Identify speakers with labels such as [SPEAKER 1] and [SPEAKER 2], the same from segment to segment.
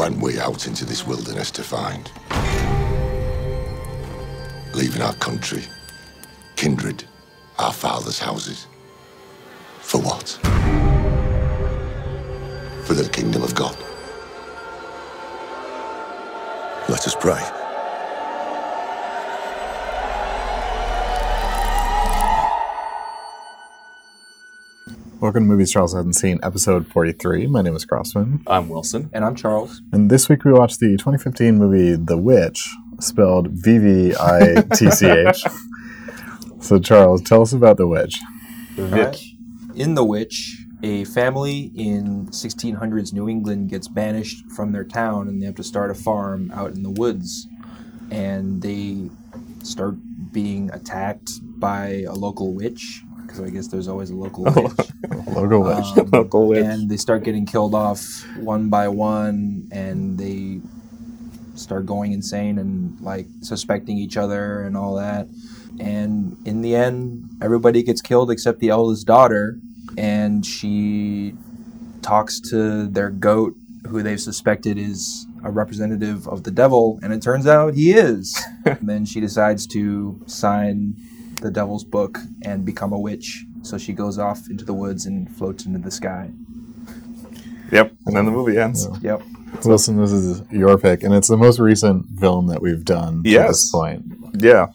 [SPEAKER 1] went we out into this wilderness to find? Leaving our country, kindred, our fathers' houses. For what? For the kingdom of God. Let us pray.
[SPEAKER 2] Welcome to Movies Charles Hasn't Seen, episode 43. My name is Crossman.
[SPEAKER 3] I'm Wilson.
[SPEAKER 4] And I'm Charles.
[SPEAKER 2] And this week we watched the 2015 movie The Witch, spelled V V I T C H. So, Charles, tell us about The Witch.
[SPEAKER 4] Right. In The Witch, a family in 1600s New England gets banished from their town and they have to start a farm out in the woods. And they start being attacked by a local witch, because I guess there's always a local oh, witch.
[SPEAKER 2] Logo Witch.
[SPEAKER 4] Um,
[SPEAKER 3] Local witch.
[SPEAKER 4] And they start getting killed off one by one, and they start going insane and like suspecting each other and all that. And in the end, everybody gets killed except the eldest daughter, and she talks to their goat, who they've suspected is a representative of the devil, and it turns out he is. and then she decides to sign the devil's book and become a witch. So she goes off into the woods and floats into the sky.
[SPEAKER 3] Yep. And then the movie ends.
[SPEAKER 4] Yep.
[SPEAKER 2] Wilson, this is your pick, and it's the most recent film that we've done at
[SPEAKER 3] Yes.
[SPEAKER 2] this point.
[SPEAKER 3] Yeah.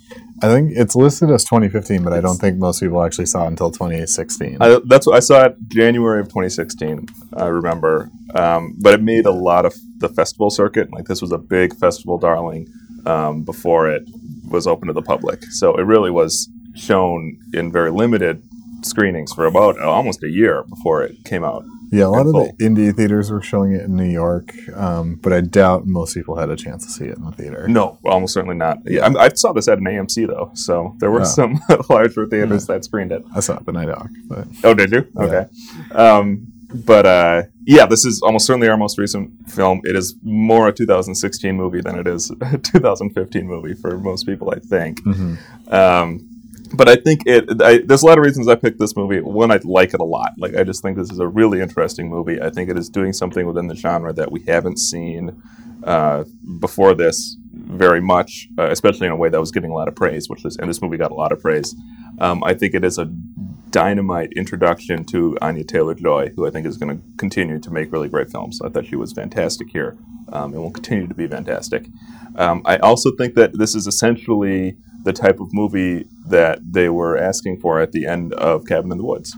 [SPEAKER 2] I think it's listed as 2015, but I don't think most people actually saw it until 2016.
[SPEAKER 3] I, that's what I saw it January of 2016. I remember, um, but it made a lot of the festival circuit. Like this was a big festival darling um, before it was open to the public. So it really was shown in very limited screenings for about uh, almost a year before it came out.
[SPEAKER 2] yeah, a lot of the indie theaters were showing it in New York, um, but I doubt most people had a chance to see it in the theater.
[SPEAKER 3] No, almost certainly not. Yeah, I, I saw this at an AMC though, so there were
[SPEAKER 2] Oh.
[SPEAKER 3] some larger theaters that screened it.
[SPEAKER 2] I saw it at the Nitehawk, but
[SPEAKER 3] Oh, did you? Okay. Um, but uh, yeah, this is almost certainly our most recent film. It is more a 2016 movie than it is a 2015 movie for most people, I think. Um, but I think it. I, there's a lot of reasons I picked this movie. One, I like it a lot. Like I just think this is a really interesting movie. I think it is doing something within the genre that we haven't seen uh, before this very much, uh, especially in a way that was getting a lot of praise. Which is, and this movie got a lot of praise. Um, I think it is a dynamite introduction to Anya Taylor Joy, who I think is going to continue to make really great films. I thought she was fantastic here um, and will continue to be fantastic. Um, I also think that this is essentially the type of movie that they were asking for at the end of Cabin in the Woods.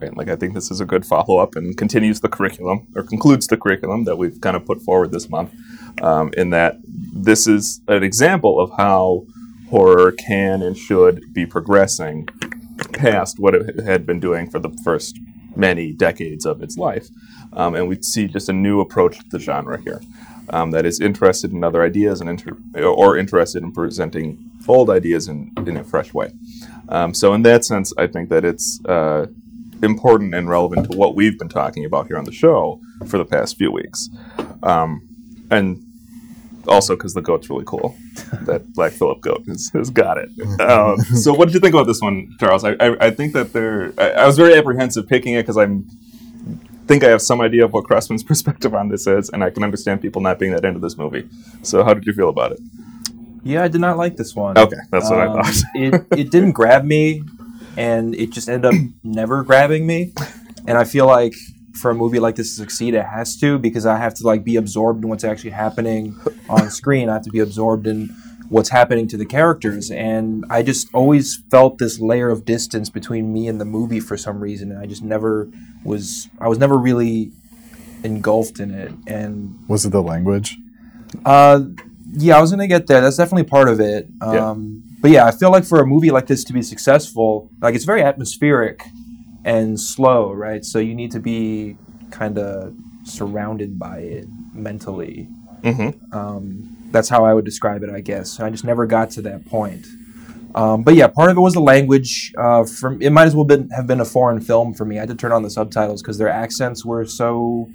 [SPEAKER 3] Right? Like, I think this is a good follow up and continues the curriculum or concludes the curriculum that we've kind of put forward this month. Um, in that this is an example of how horror can and should be progressing past what it had been doing for the first many decades of its life. Um, and we see just a new approach to the genre here um, that is interested in other ideas and inter- or interested in presenting old ideas in, in a fresh way. Um, so, in that sense, I think that it's uh, important and relevant to what we've been talking about here on the show for the past few weeks. Um, and also because the goat's really cool. that Black Phillip goat has, has got it. Um, so, what did you think about this one, Charles? I, I, I think that there. I, I was very apprehensive picking it because I'm think I have some idea of what Crossman's perspective on this is, and I can understand people not being that into this movie. So, how did you feel about it?
[SPEAKER 4] Yeah, I did not like this one.
[SPEAKER 3] Okay, that's what I
[SPEAKER 4] Um,
[SPEAKER 3] thought.
[SPEAKER 4] it it didn't grab me, and it just ended up never grabbing me. And I feel like for a movie like this to succeed, it has to because I have to like be absorbed in what's actually happening on screen. I have to be absorbed in what's happening to the characters, and I just always felt this layer of distance between me and the movie for some reason. And I just never was. I was never really engulfed in it, and
[SPEAKER 2] was it the language?
[SPEAKER 4] uh, yeah, I was gonna get there. That's definitely part of it.
[SPEAKER 3] Yeah.
[SPEAKER 4] Um, But yeah, I feel like for a movie like this to be successful, like it's very atmospheric and slow, right? So you need to be kind of surrounded by it mentally.
[SPEAKER 3] Mm-hmm.
[SPEAKER 4] Um, that's how I would describe it, I guess. I just never got to that point. Um, but yeah, part of it was the language. Uh, from it might as well been, have been a foreign film for me. I had to turn on the subtitles because their accents were so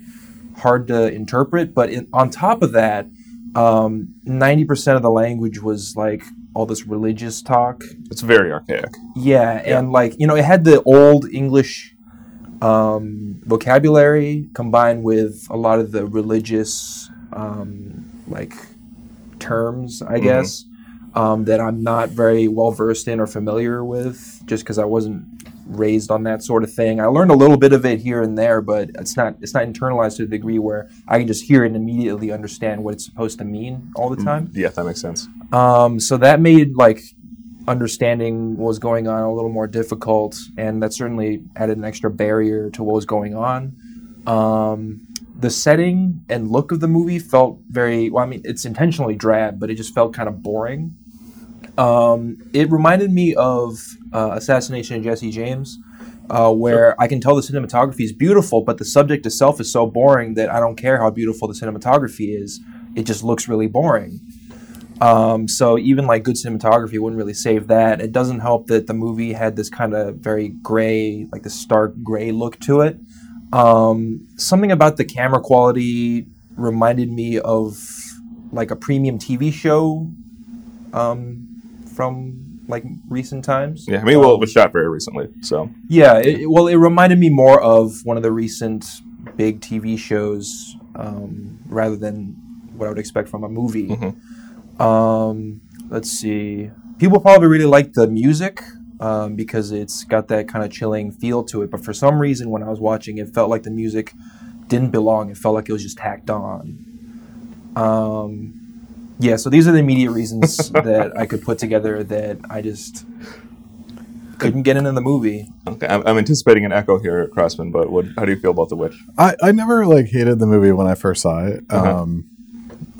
[SPEAKER 4] hard to interpret. But in, on top of that, um, ninety percent of the language was like all this religious talk.
[SPEAKER 3] It's very archaic.
[SPEAKER 4] Yeah, and like you know, it had the old English um, vocabulary combined with a lot of the religious um, like terms, I guess, um, that I'm not very well versed in or familiar with, just because I wasn't raised on that sort of thing. I learned a little bit of it here and there, but it's not it's not internalized to the degree where I can just hear it and immediately understand what it's supposed to mean all the time.
[SPEAKER 3] Yeah, that makes sense.
[SPEAKER 4] Um, so that made like understanding what was going on a little more difficult, and that certainly added an extra barrier to what was going on. Um, the setting and look of the movie felt very well. I mean, it's intentionally drab, but it just felt kind of boring. Um, it reminded me of uh, Assassination of Jesse James, uh, where I can tell the cinematography is beautiful, but the subject itself is so boring that I don't care how beautiful the cinematography is. It just looks really boring. Um, so even like good cinematography wouldn't really save that. It doesn't help that the movie had this kind of very gray, like the stark gray look to it. Um, something about the camera quality reminded me of like a premium TV show um, from like recent times.
[SPEAKER 3] Yeah, I mean, well, it was shot very recently, so
[SPEAKER 4] Yeah, it, well, it reminded me more of one of the recent big TV shows um, rather than what I would expect from a movie. Um, let's see. People probably really like the music um, because it's got that kind of chilling feel to it. But for some reason, when I was watching, it felt like the music didn't belong. It felt like it was just tacked on. Um, yeah, so these are the immediate reasons that I could put together that I just couldn't get into the movie.
[SPEAKER 3] okay. I'm, I'm anticipating an echo here, at Crossman. But what? How do you feel about the witch?
[SPEAKER 2] I, I never like hated the movie when I first saw it.
[SPEAKER 3] Uh-huh.
[SPEAKER 2] Um,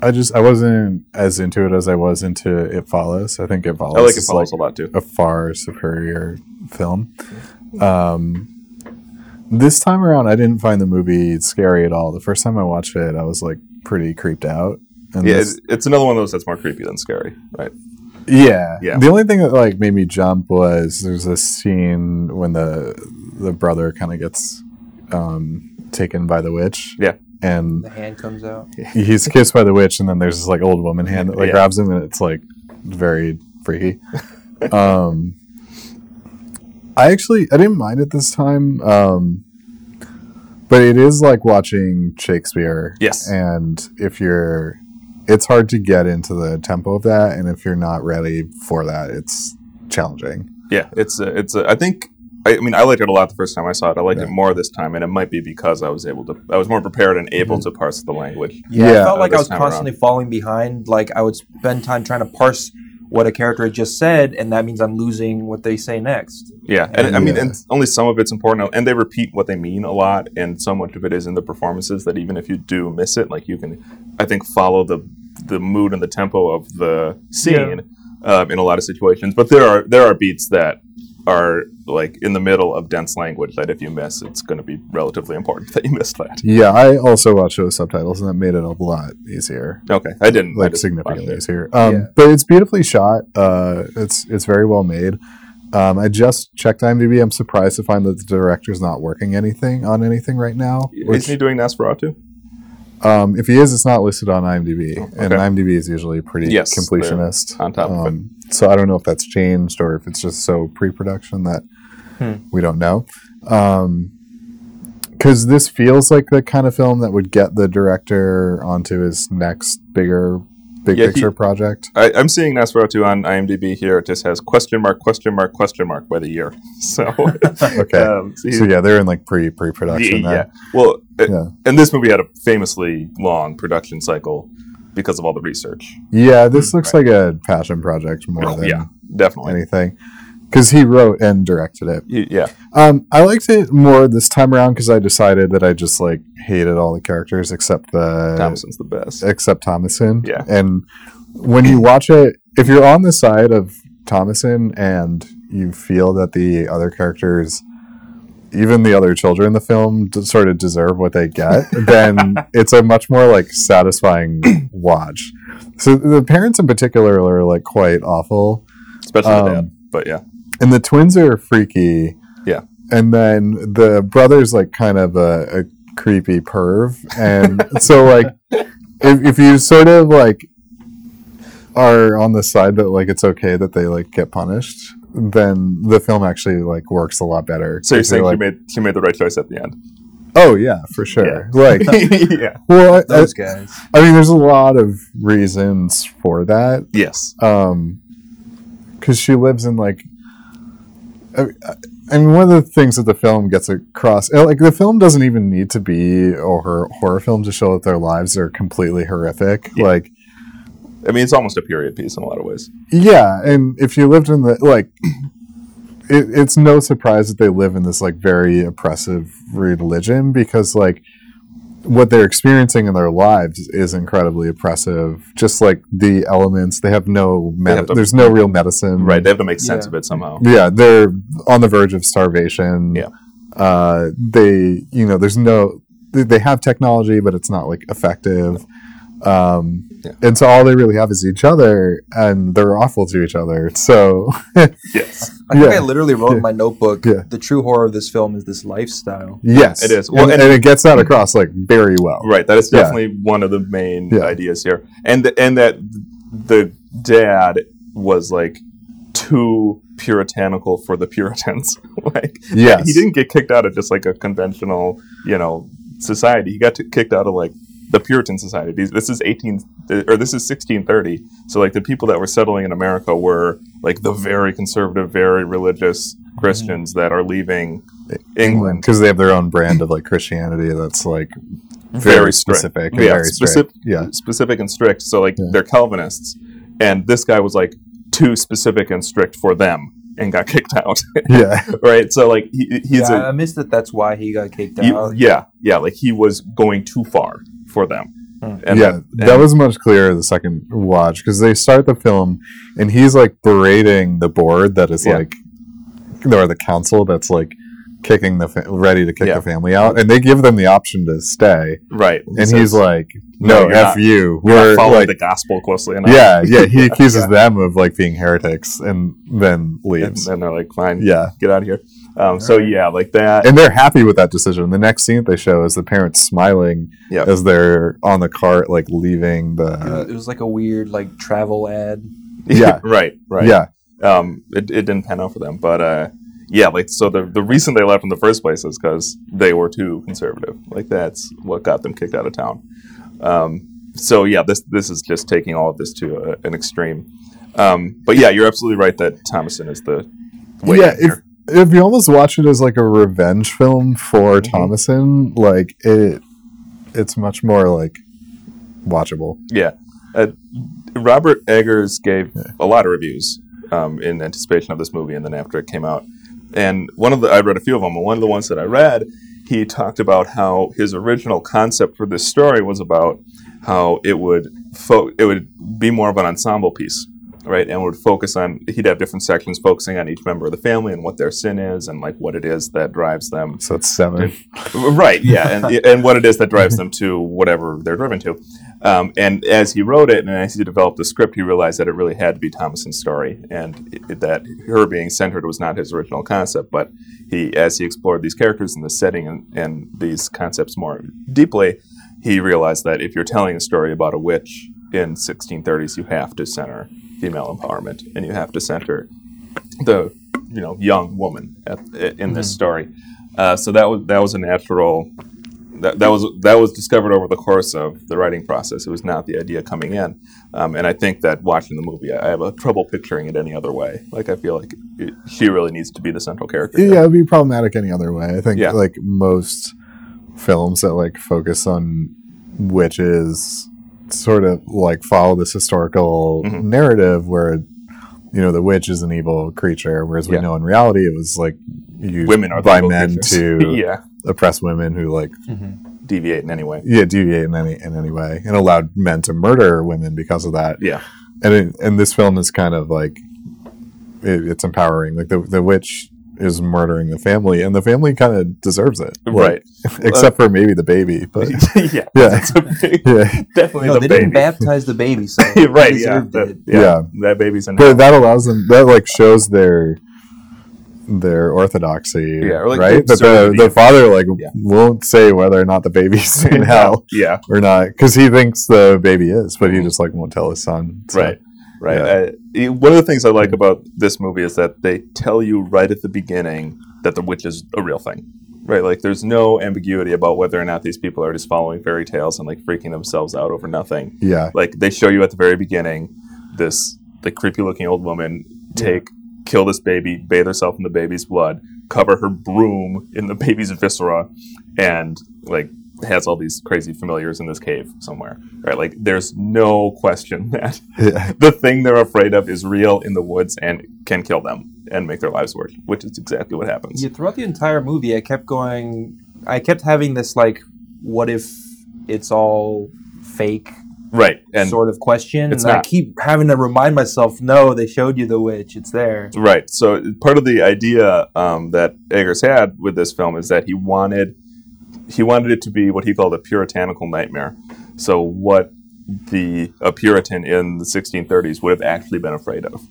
[SPEAKER 2] I just I wasn't as into it as I was into It Follows. I think It Follows.
[SPEAKER 3] I like it
[SPEAKER 2] is,
[SPEAKER 3] follows a lot too.
[SPEAKER 2] a far superior film. Um, this time around, I didn't find the movie scary at all. The first time I watched it, I was like pretty creeped out. And
[SPEAKER 3] Yeah,
[SPEAKER 2] this-
[SPEAKER 3] it's, it's another one of those that's more creepy than scary, right?
[SPEAKER 2] yeah,
[SPEAKER 3] Yeah.
[SPEAKER 2] The only thing that like made me jump was there's this scene when the the brother kind of gets um, taken by the witch.
[SPEAKER 3] Yeah.
[SPEAKER 2] and
[SPEAKER 4] The hand comes out.
[SPEAKER 2] he's kissed by the witch, and then there's this like old woman hand that like
[SPEAKER 3] Yeah.
[SPEAKER 2] grabs him, and it's like very freaky. um, I actually I didn't mind it this time, um, but it is like watching Shakespeare.
[SPEAKER 3] Yes.
[SPEAKER 2] and if you're, it's hard to get into the tempo of that, and if you're not ready for that, it's challenging.
[SPEAKER 3] Yeah, it's a, it's a, I think I, I mean I liked it a lot the first time I saw it. I liked
[SPEAKER 2] Yeah.
[SPEAKER 3] it more this time, and it might be because I was able to I was more prepared and able
[SPEAKER 2] Mm-hmm.
[SPEAKER 3] to parse the language.
[SPEAKER 4] Yeah,
[SPEAKER 2] Yeah,
[SPEAKER 4] I felt like I was
[SPEAKER 3] time
[SPEAKER 4] constantly falling behind. Like I would spend time trying to parse what a character just said, and that means I'm losing what they say next.
[SPEAKER 3] Yeah, and I mean,
[SPEAKER 2] Yeah.
[SPEAKER 3] and only some of it's important, and they repeat what they mean a lot, and so much of it is in the performances that even if you do miss it, like you can, I think, follow the the mood and the tempo of the scene um, in a lot of situations. But there are there are beats that are like in the middle of dense language that if you miss, it's going to be relatively important that you missed that.
[SPEAKER 2] Yeah, I also watched those subtitles, and that made it a lot easier.
[SPEAKER 3] Okay, I didn't I
[SPEAKER 2] like
[SPEAKER 3] just
[SPEAKER 2] significantly easier. Um,
[SPEAKER 4] Yeah.
[SPEAKER 2] But it's beautifully shot. Uh, it's it's very well made. Um, I just checked IMDb. I'm surprised to find that the director's not working anything on anything right now.
[SPEAKER 3] Isn't he doing Nosferatu?
[SPEAKER 2] Um, if he is, it's not listed on IMDb, and
[SPEAKER 3] okay.
[SPEAKER 2] IMDb is usually pretty
[SPEAKER 3] Yes,
[SPEAKER 2] completionist.
[SPEAKER 3] on top of it.
[SPEAKER 2] um, So I don't know if that's changed or if it's just so pre-production that
[SPEAKER 4] Hmm.
[SPEAKER 2] we don't know. Because this feels like the kind of film that would get the director onto his next bigger, big
[SPEAKER 3] Yeah, he-
[SPEAKER 2] picture project.
[SPEAKER 3] I, I'm seeing Nosferatu on IMDb here. It just has question mark, question mark, question mark by the year. So,
[SPEAKER 2] Okay.
[SPEAKER 3] um, so
[SPEAKER 2] So yeah, they're in like pre pre production.
[SPEAKER 3] yeah. Well, it-
[SPEAKER 2] Yeah.
[SPEAKER 3] and this movie had a famously long production cycle because of all the research.
[SPEAKER 2] Yeah, this looks like a passion project more
[SPEAKER 3] Oh,
[SPEAKER 2] than
[SPEAKER 3] yeah, definitely.
[SPEAKER 2] anything. Because he wrote and directed it.
[SPEAKER 3] Yeah,
[SPEAKER 2] Um, I liked it more this time around because I decided that I just like hated all the characters except the
[SPEAKER 3] Thomasin's the best.
[SPEAKER 2] except Thomasin.
[SPEAKER 3] Yeah.
[SPEAKER 2] And when you watch it, if you're on the side of Thomasin and you feel that the other characters, even the other children in the film, d- sort of deserve what they get, then it's a much more like satisfying watch. So the parents in particular are like quite awful,
[SPEAKER 3] Especially the
[SPEAKER 2] Um,
[SPEAKER 3] dad. But yeah,
[SPEAKER 2] and the twins are freaky.
[SPEAKER 3] Yeah.
[SPEAKER 2] And then the brother's like kind of a, a creepy perv. And so like if, if you sort of like are on the side that like it's okay that they like get punished, then the film actually like works a lot better.
[SPEAKER 3] so you're
[SPEAKER 2] If you're,
[SPEAKER 3] saying
[SPEAKER 2] like,
[SPEAKER 3] she made she made the right choice at the end.
[SPEAKER 2] Oh yeah, for sure. Like,
[SPEAKER 3] yeah.
[SPEAKER 2] well, I,
[SPEAKER 4] guys.
[SPEAKER 2] I mean, there's a lot of reasons for that.
[SPEAKER 3] Yes.
[SPEAKER 2] Um, because she lives in like. I, I mean, one of the things that the film gets across, uh, like the film doesn't even need to be a horror, horror film to show that their lives are completely horrific.
[SPEAKER 3] Yeah.
[SPEAKER 2] Like,
[SPEAKER 3] I mean, it's almost a period piece in a lot of ways.
[SPEAKER 2] Yeah, and if you lived in the like, it, it's no surprise that they live in this like very oppressive religion because like what they're experiencing in their lives is incredibly oppressive. Just like the elements, they have no med-
[SPEAKER 3] have to-
[SPEAKER 2] there's no real medicine.
[SPEAKER 3] Right. They have to make sense
[SPEAKER 4] Yeah.
[SPEAKER 3] of it somehow.
[SPEAKER 2] Yeah, they're on the verge of starvation.
[SPEAKER 3] Yeah.
[SPEAKER 2] Uh, they, you know, there's no, they, they have technology, but it's not like effective. Um,
[SPEAKER 3] Yeah.
[SPEAKER 2] and so all they really have is each other, and they're awful to each other. So,
[SPEAKER 3] Yes.
[SPEAKER 4] I think
[SPEAKER 2] Yeah.
[SPEAKER 4] I literally wrote in my notebook.
[SPEAKER 2] Yeah.
[SPEAKER 4] The true horror of this film is this lifestyle.
[SPEAKER 2] yes,
[SPEAKER 3] It is.
[SPEAKER 2] Well,
[SPEAKER 3] Well,
[SPEAKER 2] and,
[SPEAKER 3] and-
[SPEAKER 2] it gets that across like very well.
[SPEAKER 3] Right. That is
[SPEAKER 2] Yeah.
[SPEAKER 3] definitely one of the main
[SPEAKER 2] Yeah.
[SPEAKER 3] ideas here, and th- and that the dad was like too puritanical for the Puritans. like,
[SPEAKER 2] Yes.
[SPEAKER 3] he didn't get kicked out of just like a conventional, you know, society. He got t- kicked out of like the Puritan society. This is eighteen or this is sixteen thirty. So like the people that were settling in America were like the very conservative, very religious mm-hmm. Christians that are leaving England.
[SPEAKER 2] because they have their own brand of like Christianity that's like
[SPEAKER 3] very,
[SPEAKER 2] very specific and
[SPEAKER 3] yeah,
[SPEAKER 2] very
[SPEAKER 3] specific,
[SPEAKER 2] strict. Yeah.
[SPEAKER 3] specific and strict. So like
[SPEAKER 2] Yeah.
[SPEAKER 3] they're Calvinists, and this guy was like too specific and strict for them and got kicked out.
[SPEAKER 2] Yeah,
[SPEAKER 3] right. So like he, he's
[SPEAKER 4] yeah, I
[SPEAKER 3] a
[SPEAKER 4] missed that. That's why he got kicked
[SPEAKER 3] he-
[SPEAKER 4] out.
[SPEAKER 3] yeah yeah like he was going too far for them. And
[SPEAKER 2] yeah,
[SPEAKER 3] that,
[SPEAKER 2] that was much clearer the second watch because they start the film and he's like berating the board that is
[SPEAKER 3] Yeah.
[SPEAKER 2] like, or the council that's like kicking the fa- ready to kick
[SPEAKER 3] Yeah.
[SPEAKER 2] the family out, and they give them the option to stay,
[SPEAKER 3] right. He
[SPEAKER 2] and
[SPEAKER 3] says,
[SPEAKER 2] he's like,
[SPEAKER 3] "No,
[SPEAKER 2] "No,
[SPEAKER 3] you're
[SPEAKER 2] f
[SPEAKER 3] not-
[SPEAKER 2] you."
[SPEAKER 3] "You're not
[SPEAKER 2] We're
[SPEAKER 3] following
[SPEAKER 2] like,
[SPEAKER 3] the gospel closely enough.
[SPEAKER 2] yeah, yeah. He accuses
[SPEAKER 3] Yeah.
[SPEAKER 2] them of like being heretics, and then
[SPEAKER 3] And
[SPEAKER 2] leaves.
[SPEAKER 3] then they're like, "Fine,
[SPEAKER 2] Yeah,
[SPEAKER 3] get out of here." Um, so yeah, like that.
[SPEAKER 2] and they're happy with that decision. The next scene that they show is the parents smiling
[SPEAKER 3] Yeah.
[SPEAKER 2] as they're on the cart, like leaving
[SPEAKER 4] Uh,
[SPEAKER 2] the.
[SPEAKER 4] it was like a weird like travel ad.
[SPEAKER 2] Yeah.
[SPEAKER 3] right. Right.
[SPEAKER 2] Yeah,
[SPEAKER 3] um, it, it didn't pan out for them. But uh, yeah, like so the the reason they left in the first place is because they were too conservative. Like that's what got them kicked out of town. Um, so yeah, this this is just taking all of this to a, an extreme. Um, but yeah, you're absolutely right that Thomasin is the way
[SPEAKER 2] yeah. If
[SPEAKER 3] here.
[SPEAKER 2] If you almost watch it as like a revenge film for
[SPEAKER 3] Mhm.
[SPEAKER 2] Thomasin, like it, it's much more like watchable.
[SPEAKER 3] Yeah. Uh, Robert Eggers gave a lot of reviews um, in anticipation of this movie and then after it came out. And one of the, I read a few of them, and one of the ones that I read, he talked about how his original concept for this story was about how it would, fo- it would be more of an ensemble piece, right? And would focus on, he'd have different sections focusing on each member of the family and what their sin is and like what it is that drives them
[SPEAKER 2] So it's seven.
[SPEAKER 3] right yeah and, and what it is that drives them to whatever they're driven to um, and as he wrote it and as he developed the script he realized that it really had to be thomasin's story and it, that her being centered was not his original concept but he as he explored these characters and the setting and, and these concepts more deeply he realized that if you're telling a story about a witch in 1630s you have to center female empowerment and you have to center the you know young woman at, in this story. Uh, so that was that was a natural. That, that was that was discovered over the course of the writing process. It was not the idea coming in, um, and I think that watching the movie, I have a trouble picturing it any other way. Like I feel like it, she really needs to be the central character. here.
[SPEAKER 2] Yeah, it'd be problematic any other way. I think
[SPEAKER 3] Yeah.
[SPEAKER 2] like most films that like focus on witches sort of like follow this historical
[SPEAKER 3] Mhm.
[SPEAKER 2] narrative where you know the witch is an evil creature, whereas we
[SPEAKER 3] Yeah.
[SPEAKER 2] know in reality it was like used
[SPEAKER 3] Women are
[SPEAKER 2] by men
[SPEAKER 3] creatures.
[SPEAKER 2] to
[SPEAKER 3] yeah
[SPEAKER 2] oppress women who like
[SPEAKER 3] deviate in any way.
[SPEAKER 2] yeah deviate in any in any way and allowed men to murder women because of that.
[SPEAKER 3] Yeah,
[SPEAKER 2] and it, and this film is kind of like it, it's empowering. Like the the witch is murdering the family, and the family kind of deserves it, Like,
[SPEAKER 3] right.
[SPEAKER 2] except for maybe the baby, but
[SPEAKER 3] yeah,
[SPEAKER 2] yeah,
[SPEAKER 3] It's a big-
[SPEAKER 2] yeah.
[SPEAKER 3] definitely
[SPEAKER 4] No,
[SPEAKER 3] the
[SPEAKER 4] they
[SPEAKER 3] baby.
[SPEAKER 4] didn't baptize the baby, so
[SPEAKER 3] right, yeah,
[SPEAKER 4] deserved
[SPEAKER 3] that,
[SPEAKER 4] it.
[SPEAKER 3] yeah,
[SPEAKER 2] Yeah.
[SPEAKER 3] that baby's in.
[SPEAKER 2] But that allows them that like shows their their orthodoxy,
[SPEAKER 3] Yeah, or, like,
[SPEAKER 2] right?
[SPEAKER 3] the
[SPEAKER 2] That the, the father like
[SPEAKER 3] Yeah.
[SPEAKER 2] won't say whether or not the baby's in hell
[SPEAKER 3] yeah,
[SPEAKER 2] or not because he thinks the baby is, but he mm-hmm. just like won't tell his son. So,
[SPEAKER 3] right, right?
[SPEAKER 2] Yeah.
[SPEAKER 3] Uh, one of the things I like about this movie is that they tell you right at the beginning that the witch is a real thing, right? Like there's no ambiguity about whether or not these people are just following fairy tales and like freaking themselves out over nothing.
[SPEAKER 2] Yeah.
[SPEAKER 3] Like they show you at the very beginning this the creepy looking old woman take kill this baby, bathe herself in the baby's blood, cover her broom in the baby's viscera, and like has all these crazy familiars in this cave somewhere. Right? Like there's no question that
[SPEAKER 2] Yeah.
[SPEAKER 3] the thing they're afraid of is real in the woods and can kill them and make their lives worse, which is exactly what happens.
[SPEAKER 4] Yeah, throughout the entire movie, I kept going. I kept having this like, what if it's all fake
[SPEAKER 3] Right. And
[SPEAKER 4] sort of question,
[SPEAKER 3] It's
[SPEAKER 4] and I keep having to remind myself, no, they showed you the witch. It's there.
[SPEAKER 3] Right. So part of the idea um, that Eggers had with this film is that he wanted he wanted it to be what he called a puritanical nightmare. So what the a Puritan in the 1630s would have actually been afraid of,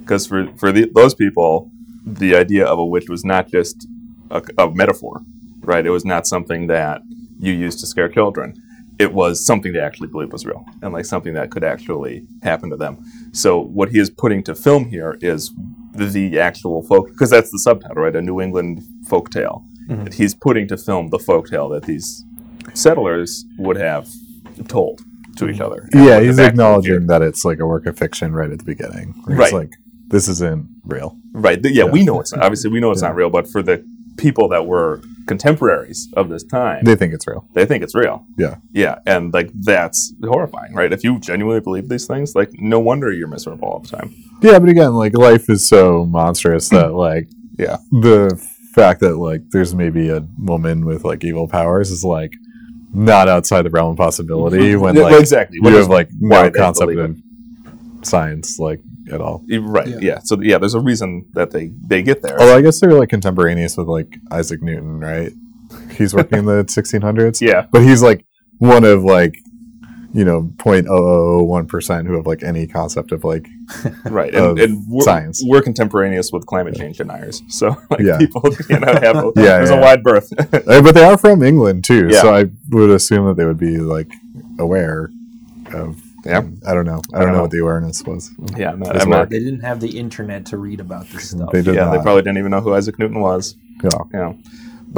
[SPEAKER 3] because for for the, those people, the idea of a witch was not just a, a metaphor, right? It was not something that you used to scare children. It was something they actually believed was real, and like something that could actually happen to them. So what he is putting to film here is the, actual folk, because that's the subtitle, right? A New England folk tale. That He's putting to film the folktale that these settlers would have told to each other.
[SPEAKER 2] Yeah, he's acknowledging that it's like a work of fiction right at the beginning.
[SPEAKER 3] Right.
[SPEAKER 2] He's like, this isn't real.
[SPEAKER 3] Right. Yeah,
[SPEAKER 2] Yeah.
[SPEAKER 3] we know it's not. Obviously, we know it's
[SPEAKER 2] Yeah.
[SPEAKER 3] not real, but for the people that were contemporaries of this time,
[SPEAKER 2] They think it's real.
[SPEAKER 3] they think it's real.
[SPEAKER 2] Yeah.
[SPEAKER 3] Yeah, and like that's horrifying, right? If you genuinely believe these things, like no wonder you're miserable all the time.
[SPEAKER 2] Yeah, but again, like life is so monstrous that like
[SPEAKER 3] Yeah.
[SPEAKER 2] the fact that like there's maybe a woman with like evil powers is like not outside the realm of possibility mm-hmm.
[SPEAKER 3] when
[SPEAKER 2] like
[SPEAKER 3] well, exactly.
[SPEAKER 2] you have like
[SPEAKER 3] why
[SPEAKER 2] no concept
[SPEAKER 3] believe
[SPEAKER 2] of science like at all.
[SPEAKER 3] Right. Yeah.
[SPEAKER 4] Yeah.
[SPEAKER 3] So yeah, there's a reason that they they get there.
[SPEAKER 2] Although I guess they're like contemporaneous with like Isaac Newton, right? He's working in the 1600s.
[SPEAKER 3] yeah.
[SPEAKER 2] but he's like one of like you know 0.001 percent who have like any concept of like
[SPEAKER 3] Right.
[SPEAKER 2] of
[SPEAKER 3] And, and we're,
[SPEAKER 2] science.
[SPEAKER 3] we're contemporaneous with climate change deniers. So like
[SPEAKER 2] Yeah.
[SPEAKER 3] people you know have a,
[SPEAKER 2] Yeah,
[SPEAKER 3] there's
[SPEAKER 2] yeah.
[SPEAKER 3] a wide berth.
[SPEAKER 2] Uh, but they are from england too
[SPEAKER 3] Yeah.
[SPEAKER 2] so i would assume that they would be like aware of
[SPEAKER 3] Yeah.
[SPEAKER 2] i don't know i don't, know, what the awareness was
[SPEAKER 3] yeah. I'm not, I'm not-
[SPEAKER 4] They didn't have the internet to read about this stuff.
[SPEAKER 2] they did
[SPEAKER 3] yeah,
[SPEAKER 2] not
[SPEAKER 3] they probably didn't even know who Isaac Newton was.
[SPEAKER 2] yeah.
[SPEAKER 3] yeah.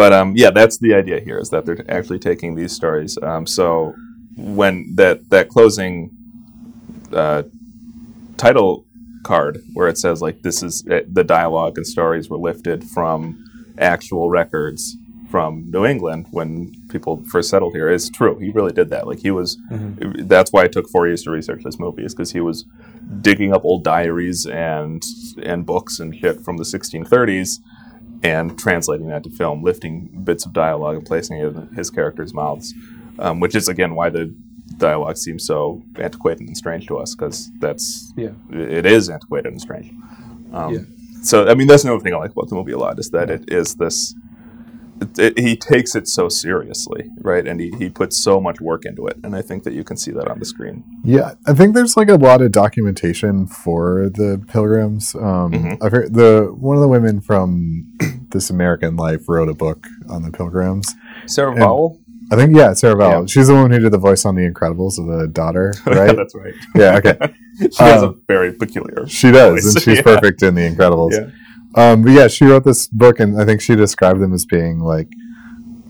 [SPEAKER 3] But um, yeah, that's the idea here is that they're actually taking these stories. Um, so when that that closing uh, title card where it says like this is uh, the dialogue and stories were lifted from actual records from New England when people first settled here is true. He really did that. Like he was. That's why it took four years to research this movie is because he was digging up old diaries and and books and shit from the 1630s and translating that to film, lifting bits of dialogue and placing it in his characters' mouths, um, which is again why the dialogue seems so antiquated and strange to us because that's
[SPEAKER 4] Yeah.
[SPEAKER 3] it is antiquated and strange. Um,
[SPEAKER 4] Yeah.
[SPEAKER 3] So I mean, that's another thing I like about the movie a lot is that it is this. It, it, he takes it so seriously, right? And he, he puts so much work into it, and I think that you can see that on the screen.
[SPEAKER 2] Yeah, I think there's like a lot of documentation for the pilgrims. Um,
[SPEAKER 3] Mhm.
[SPEAKER 2] I've heard the one of the women from This American Life wrote a book on the pilgrims.
[SPEAKER 3] Sarah
[SPEAKER 2] And-
[SPEAKER 3] Vowell,
[SPEAKER 2] I think yeah, Sarah Vowell.
[SPEAKER 3] Yeah.
[SPEAKER 2] She's the one who did the voice on The Incredibles of the daughter, right?
[SPEAKER 3] yeah, that's right.
[SPEAKER 2] yeah, okay.
[SPEAKER 3] she has a
[SPEAKER 2] Um,
[SPEAKER 3] very peculiar.
[SPEAKER 2] She does,
[SPEAKER 3] voice.
[SPEAKER 2] and she's
[SPEAKER 3] Yeah.
[SPEAKER 2] perfect in The Incredibles.
[SPEAKER 3] Yeah.
[SPEAKER 2] Um, but yeah, she wrote this book, and I think she described them as being like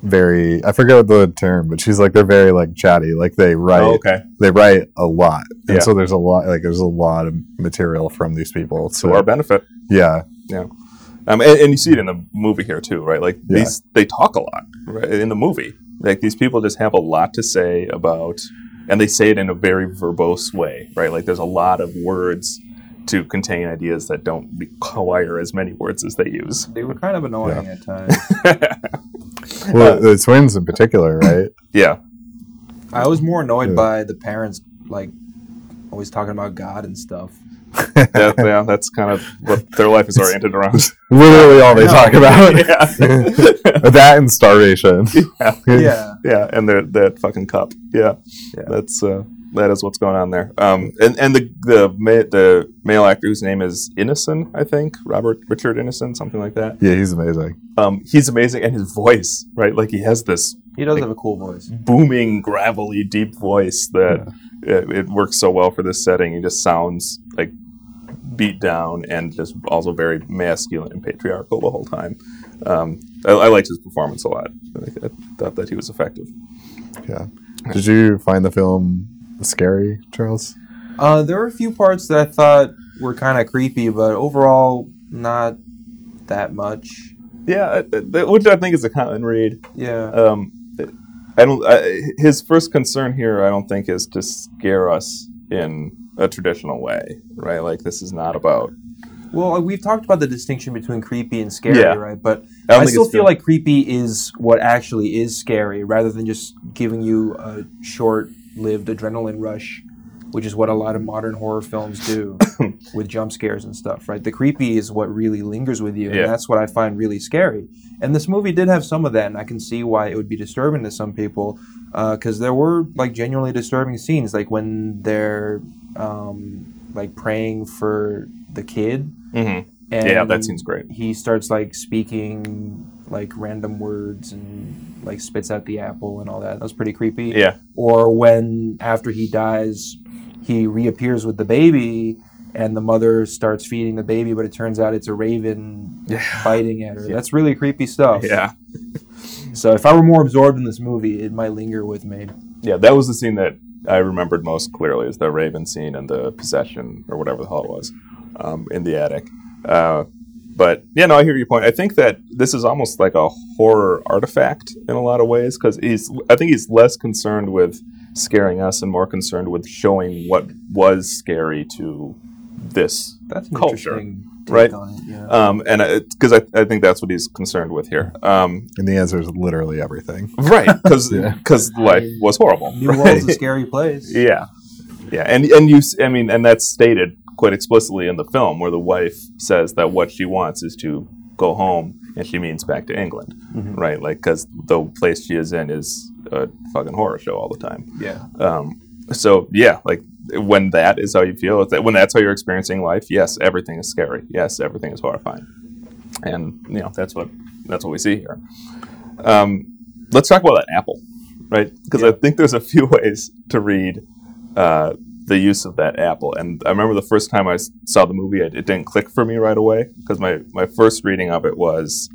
[SPEAKER 2] very. I forget what the term, but she's like they're very like chatty. Like they write,
[SPEAKER 3] Oh, okay.
[SPEAKER 2] they write a lot, and
[SPEAKER 3] Yeah.
[SPEAKER 2] so there's a lot. Like there's a lot of material from these people. So
[SPEAKER 3] To our benefit.
[SPEAKER 2] yeah,
[SPEAKER 3] Um, and, and you see it in the movie here too, right? Like
[SPEAKER 2] Yeah.
[SPEAKER 3] these, they talk a lot right? in the movie. Like these people just have a lot to say about, and they say it in a very verbose way, right? Like there's a lot of words to contain ideas that don't require as many words as they use.
[SPEAKER 4] They were kind of annoying
[SPEAKER 2] Yeah.
[SPEAKER 4] at times.
[SPEAKER 2] well, the twins in particular, right?
[SPEAKER 3] Yeah,
[SPEAKER 4] I was more annoyed
[SPEAKER 2] Yeah.
[SPEAKER 4] by the parents, like always talking about God and stuff.
[SPEAKER 3] Yeah, yeah, that's kind of what their life is oriented around.
[SPEAKER 2] Literally all they talk about.
[SPEAKER 3] yeah.
[SPEAKER 2] that and starvation.
[SPEAKER 3] yeah,
[SPEAKER 4] Yeah,
[SPEAKER 3] yeah, and their that fucking cup. Yeah,
[SPEAKER 4] Yeah.
[SPEAKER 3] that's uh, that is what's going on there. Um, and and the the ma- the male actor whose name is Ineson, I think Robert Richard Ineson, something like that.
[SPEAKER 2] Yeah, he's amazing.
[SPEAKER 3] Um, he's amazing, and his voice, right? Like he has this
[SPEAKER 4] He does have a cool voice.
[SPEAKER 3] booming, gravelly, deep voice that it, it works so well for this setting. He just sounds like beat down and just also very masculine and patriarchal the whole time. Um, I, I liked his performance a lot. I, I thought that he was effective.
[SPEAKER 2] Yeah. Did you find the film scary, Charles?
[SPEAKER 4] Uh, there were a few parts that I thought were kind of creepy, but overall, not that much.
[SPEAKER 3] Yeah, I- I- which I think is a common read.
[SPEAKER 4] Yeah.
[SPEAKER 3] Um, I don't. I, his first concern here, I don't think, is to scare us in a traditional way, right? Like this is not about.
[SPEAKER 4] Well, uh, we've talked about the distinction between creepy and scary,
[SPEAKER 3] Yeah.
[SPEAKER 4] right? But
[SPEAKER 3] I
[SPEAKER 4] I, still feel like creepy is what actually is scary, rather than just giving you a short-lived adrenaline rush, which is what a lot of modern horror films do with jump scares and stuff, right? The creepy is what really lingers with you,
[SPEAKER 3] Yeah.
[SPEAKER 4] and that's what I find really scary. And this movie did have some of that, and I can see why it would be disturbing to some people, uh, because there were like genuinely disturbing scenes, like when they're um, like praying for the kid.
[SPEAKER 3] Mhm.
[SPEAKER 4] And
[SPEAKER 3] Yeah, that seems great.
[SPEAKER 4] He starts like speaking like random words and like spits out the apple and all that. That was pretty creepy.
[SPEAKER 3] Yeah,
[SPEAKER 4] Or when after he dies, he reappears with the baby and the mother starts feeding the baby, but it turns out it's a raven yeah. biting at her. That's really creepy stuff.
[SPEAKER 3] yeah,
[SPEAKER 4] So if I were more absorbed in this movie, it might linger with me.
[SPEAKER 3] yeah. That was the scene that I remembered most clearly, is the Raven scene and the possession or whatever the hell it was um, in the attic. Uh, but yeah, no, I hear your point. I think that this is almost like a horror artifact in a lot of ways because he's. I think he's less concerned with scaring us and more concerned with showing what was scary to this
[SPEAKER 4] That's an
[SPEAKER 3] Culture,
[SPEAKER 4] interesting take
[SPEAKER 3] right?
[SPEAKER 4] on it. Yeah.
[SPEAKER 3] um, and because I, I think that's what he's concerned with here. Um,
[SPEAKER 2] And the answer is literally everything.
[SPEAKER 3] right, because because
[SPEAKER 2] Yeah.
[SPEAKER 3] life was horrible.
[SPEAKER 4] New
[SPEAKER 3] right?
[SPEAKER 4] World's a scary place.
[SPEAKER 3] Yeah, yeah, and and you, I mean, and that's stated quite explicitly in the film, where the wife says that what she wants is to go home, and she means back to England, right? Like, because the place she is in is a fucking horror show all the time.
[SPEAKER 4] Yeah.
[SPEAKER 3] Um, so yeah, like when that is how you feel, that when that's how you're experiencing life, yes, everything is scary. Yes, everything is horrifying, and you know that's what that's what we see here. Um, let's talk about that apple, right? Because I think there's a few ways to read uh, the use of that apple. And I remember the first time I saw the movie, it, it didn't click for me right away because my my first reading of it was.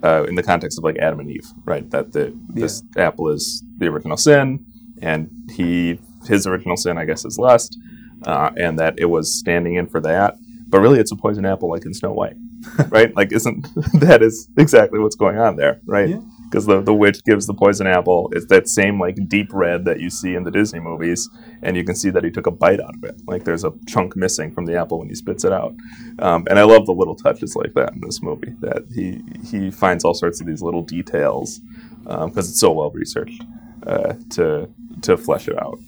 [SPEAKER 3] Uh, in the context of like Adam and Eve, right? That the this apple is the original sin, and he his original sin, I guess, is lust, uh, and that it was standing in for that. But really, it's a poison apple, like in Snow White, right? like, isn't that is exactly what's going on there, right?
[SPEAKER 4] Yeah.
[SPEAKER 3] Because the the witch gives the poison apple. It's that same like deep red that you see in the Disney movies, and you can see that he took a bite out of it. Like there's a chunk missing from the apple when he spits it out. Um, and I love the little touches like that in this movie. That he he finds all sorts of these little details because it's so well researched uh, to to flesh it out.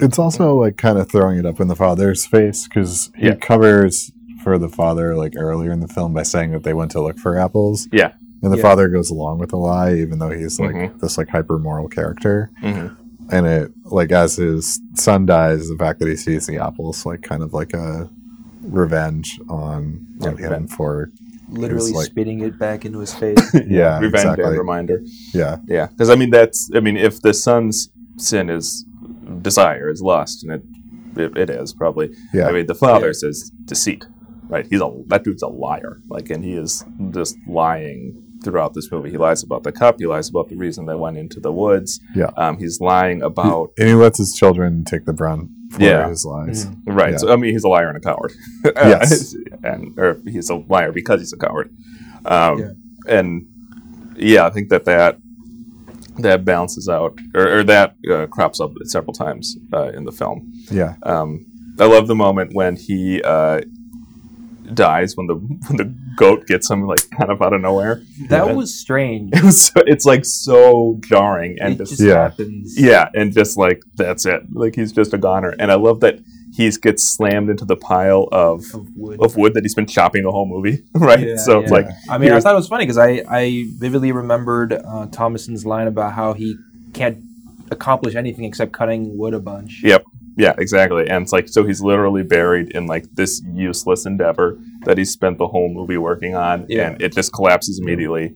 [SPEAKER 2] It's also like kind of throwing it up in the father's face because he
[SPEAKER 3] Yeah.
[SPEAKER 2] covers for the father like earlier in the film by saying that they went to look for apples,
[SPEAKER 3] Yeah.
[SPEAKER 2] and the
[SPEAKER 4] Yeah.
[SPEAKER 2] father goes along with the lie, even though he's like
[SPEAKER 3] Mhm.
[SPEAKER 2] this like hyper moral character.
[SPEAKER 3] Mhm.
[SPEAKER 2] And it like as his son dies, the fact that he sees the apples like kind of like a revenge on, on
[SPEAKER 3] Yeah,
[SPEAKER 2] him for
[SPEAKER 4] Literally
[SPEAKER 2] It's like-
[SPEAKER 4] spitting it back into his face.
[SPEAKER 2] yeah
[SPEAKER 3] Revenge
[SPEAKER 2] exactly
[SPEAKER 3] and reminder.
[SPEAKER 2] yeah
[SPEAKER 3] Yeah, because I mean that's I mean if the son's sin is desire, is lust, and it it, it is probably.
[SPEAKER 2] Yeah.
[SPEAKER 3] I mean the father's says deceit, right? He's a that dude's a liar, like, and he is just lying throughout this movie. He lies about the cup. He lies about the reason they went into the woods.
[SPEAKER 2] Yeah.
[SPEAKER 3] Um, he's lying about
[SPEAKER 2] and he lets his children take the brunt for
[SPEAKER 3] Yeah.
[SPEAKER 2] his lies.
[SPEAKER 3] right.
[SPEAKER 2] Yeah.
[SPEAKER 3] So I mean he's a liar and a coward.
[SPEAKER 2] Yes.
[SPEAKER 3] and or he's a liar because he's a coward. Um,
[SPEAKER 4] Yeah.
[SPEAKER 3] And yeah, I think that that that balances out, or, or that uh, crops up several times uh, in the film.
[SPEAKER 2] Yeah,
[SPEAKER 3] Um, I love the moment when he uh, dies when the when the goat gets him like kind of out of nowhere.
[SPEAKER 4] That
[SPEAKER 3] Yeah.
[SPEAKER 4] was strange.
[SPEAKER 3] It was so, it's like so jarring and
[SPEAKER 4] it
[SPEAKER 3] just,
[SPEAKER 4] just
[SPEAKER 2] Yeah.
[SPEAKER 4] happens.
[SPEAKER 3] yeah, and just like that's it. Like he's just a goner, and I love that he gets slammed into the pile of
[SPEAKER 4] Of wood.
[SPEAKER 3] of wood that he's been chopping the whole movie, right?
[SPEAKER 4] Yeah,
[SPEAKER 3] so it's like
[SPEAKER 4] I mean, I thought it was funny because I, I vividly remembered uh, Thomasin's line about how he can't accomplish anything except cutting wood a bunch.
[SPEAKER 3] Yep. Yeah, exactly. And it's like so he's literally buried in like this useless endeavor that he spent the whole movie working on,
[SPEAKER 4] Yeah.
[SPEAKER 3] and it just collapses immediately.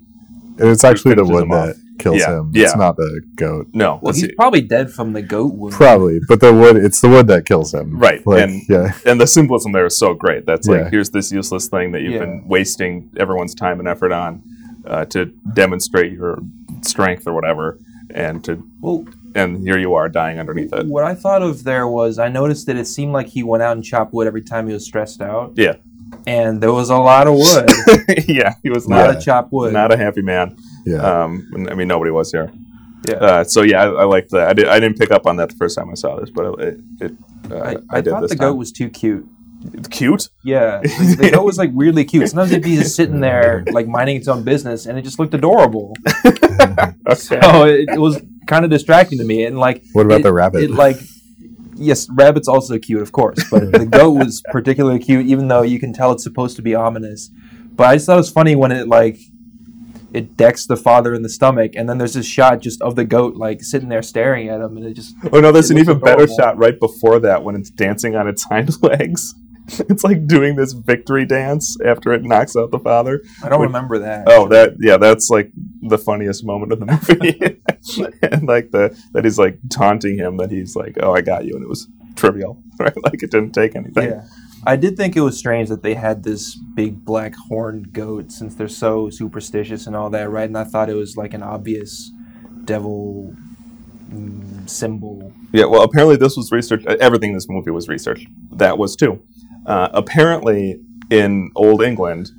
[SPEAKER 2] And it's actually the
[SPEAKER 3] finishes
[SPEAKER 2] wood
[SPEAKER 3] him off.
[SPEAKER 2] that kills
[SPEAKER 3] Yeah,
[SPEAKER 2] him.
[SPEAKER 3] yeah.
[SPEAKER 2] It's not the goat.
[SPEAKER 3] No,
[SPEAKER 4] Well, he's
[SPEAKER 3] see.
[SPEAKER 4] probably dead from the goat wound.
[SPEAKER 2] Probably, but the wood. It's the wood that kills him.
[SPEAKER 3] Right,
[SPEAKER 2] Like,
[SPEAKER 3] and-
[SPEAKER 2] yeah,
[SPEAKER 3] and the symbolism there is so great. That's like
[SPEAKER 2] Yeah.
[SPEAKER 3] here's this useless thing that you've
[SPEAKER 4] Yeah.
[SPEAKER 3] been wasting everyone's time and effort on uh, to demonstrate your strength or whatever, and to
[SPEAKER 4] Well,
[SPEAKER 3] and here you are dying underneath it.
[SPEAKER 4] what I thought of there was I noticed that it seemed like he went out and chopped wood every time he was stressed out,
[SPEAKER 3] Yeah,
[SPEAKER 4] and there was a lot of wood,
[SPEAKER 3] yeah, he was
[SPEAKER 4] a lot
[SPEAKER 3] not
[SPEAKER 4] of chopped wood.
[SPEAKER 3] not a happy man.
[SPEAKER 2] Yeah.
[SPEAKER 3] Um, I mean, nobody was here.
[SPEAKER 4] yeah.
[SPEAKER 3] Uh, so yeah, I, I liked that. I, did, I didn't pick up on that the first time I saw this, but it, it uh,
[SPEAKER 4] I,
[SPEAKER 3] I,
[SPEAKER 4] I,
[SPEAKER 3] did
[SPEAKER 4] thought
[SPEAKER 3] this
[SPEAKER 4] the goat
[SPEAKER 3] time.
[SPEAKER 4] was too cute.
[SPEAKER 3] cute.
[SPEAKER 4] Yeah, the, the goat was like weirdly cute. Sometimes it'd be just sitting there, like minding its own business, and it just looked adorable.
[SPEAKER 3] Okay.
[SPEAKER 4] So it, it was kind of distracting to me. And like,
[SPEAKER 2] What about
[SPEAKER 4] it-
[SPEAKER 2] the rabbit?
[SPEAKER 4] It like, yes, rabbit's also cute, of course, but the goat was particularly cute, even though you can tell it's supposed to be ominous. But I just thought it was funny when it like it decks the father in the stomach, and then there's this shot just of the goat like sitting there staring at him, and it just
[SPEAKER 3] Oh no, there's an even better shot right before that when it's dancing on its hind legs. It's like doing this victory dance after it knocks out the father.
[SPEAKER 4] I don't
[SPEAKER 3] Which-
[SPEAKER 4] remember that.
[SPEAKER 3] Oh, that yeah, that's like the funniest moment of the movie, and like the that he's like taunting him that he's like, "Oh, I got you," and it was trivial, right? Like it didn't take anything.
[SPEAKER 4] Yeah. I did think it was strange that they had this big black horned goat since they're so superstitious and all that, right? And I thought it was like an obvious devil mm, symbol.
[SPEAKER 3] Yeah, well, apparently this was researched. uh, Everything in this movie was researched. That was too. Uh, apparently, in Old England,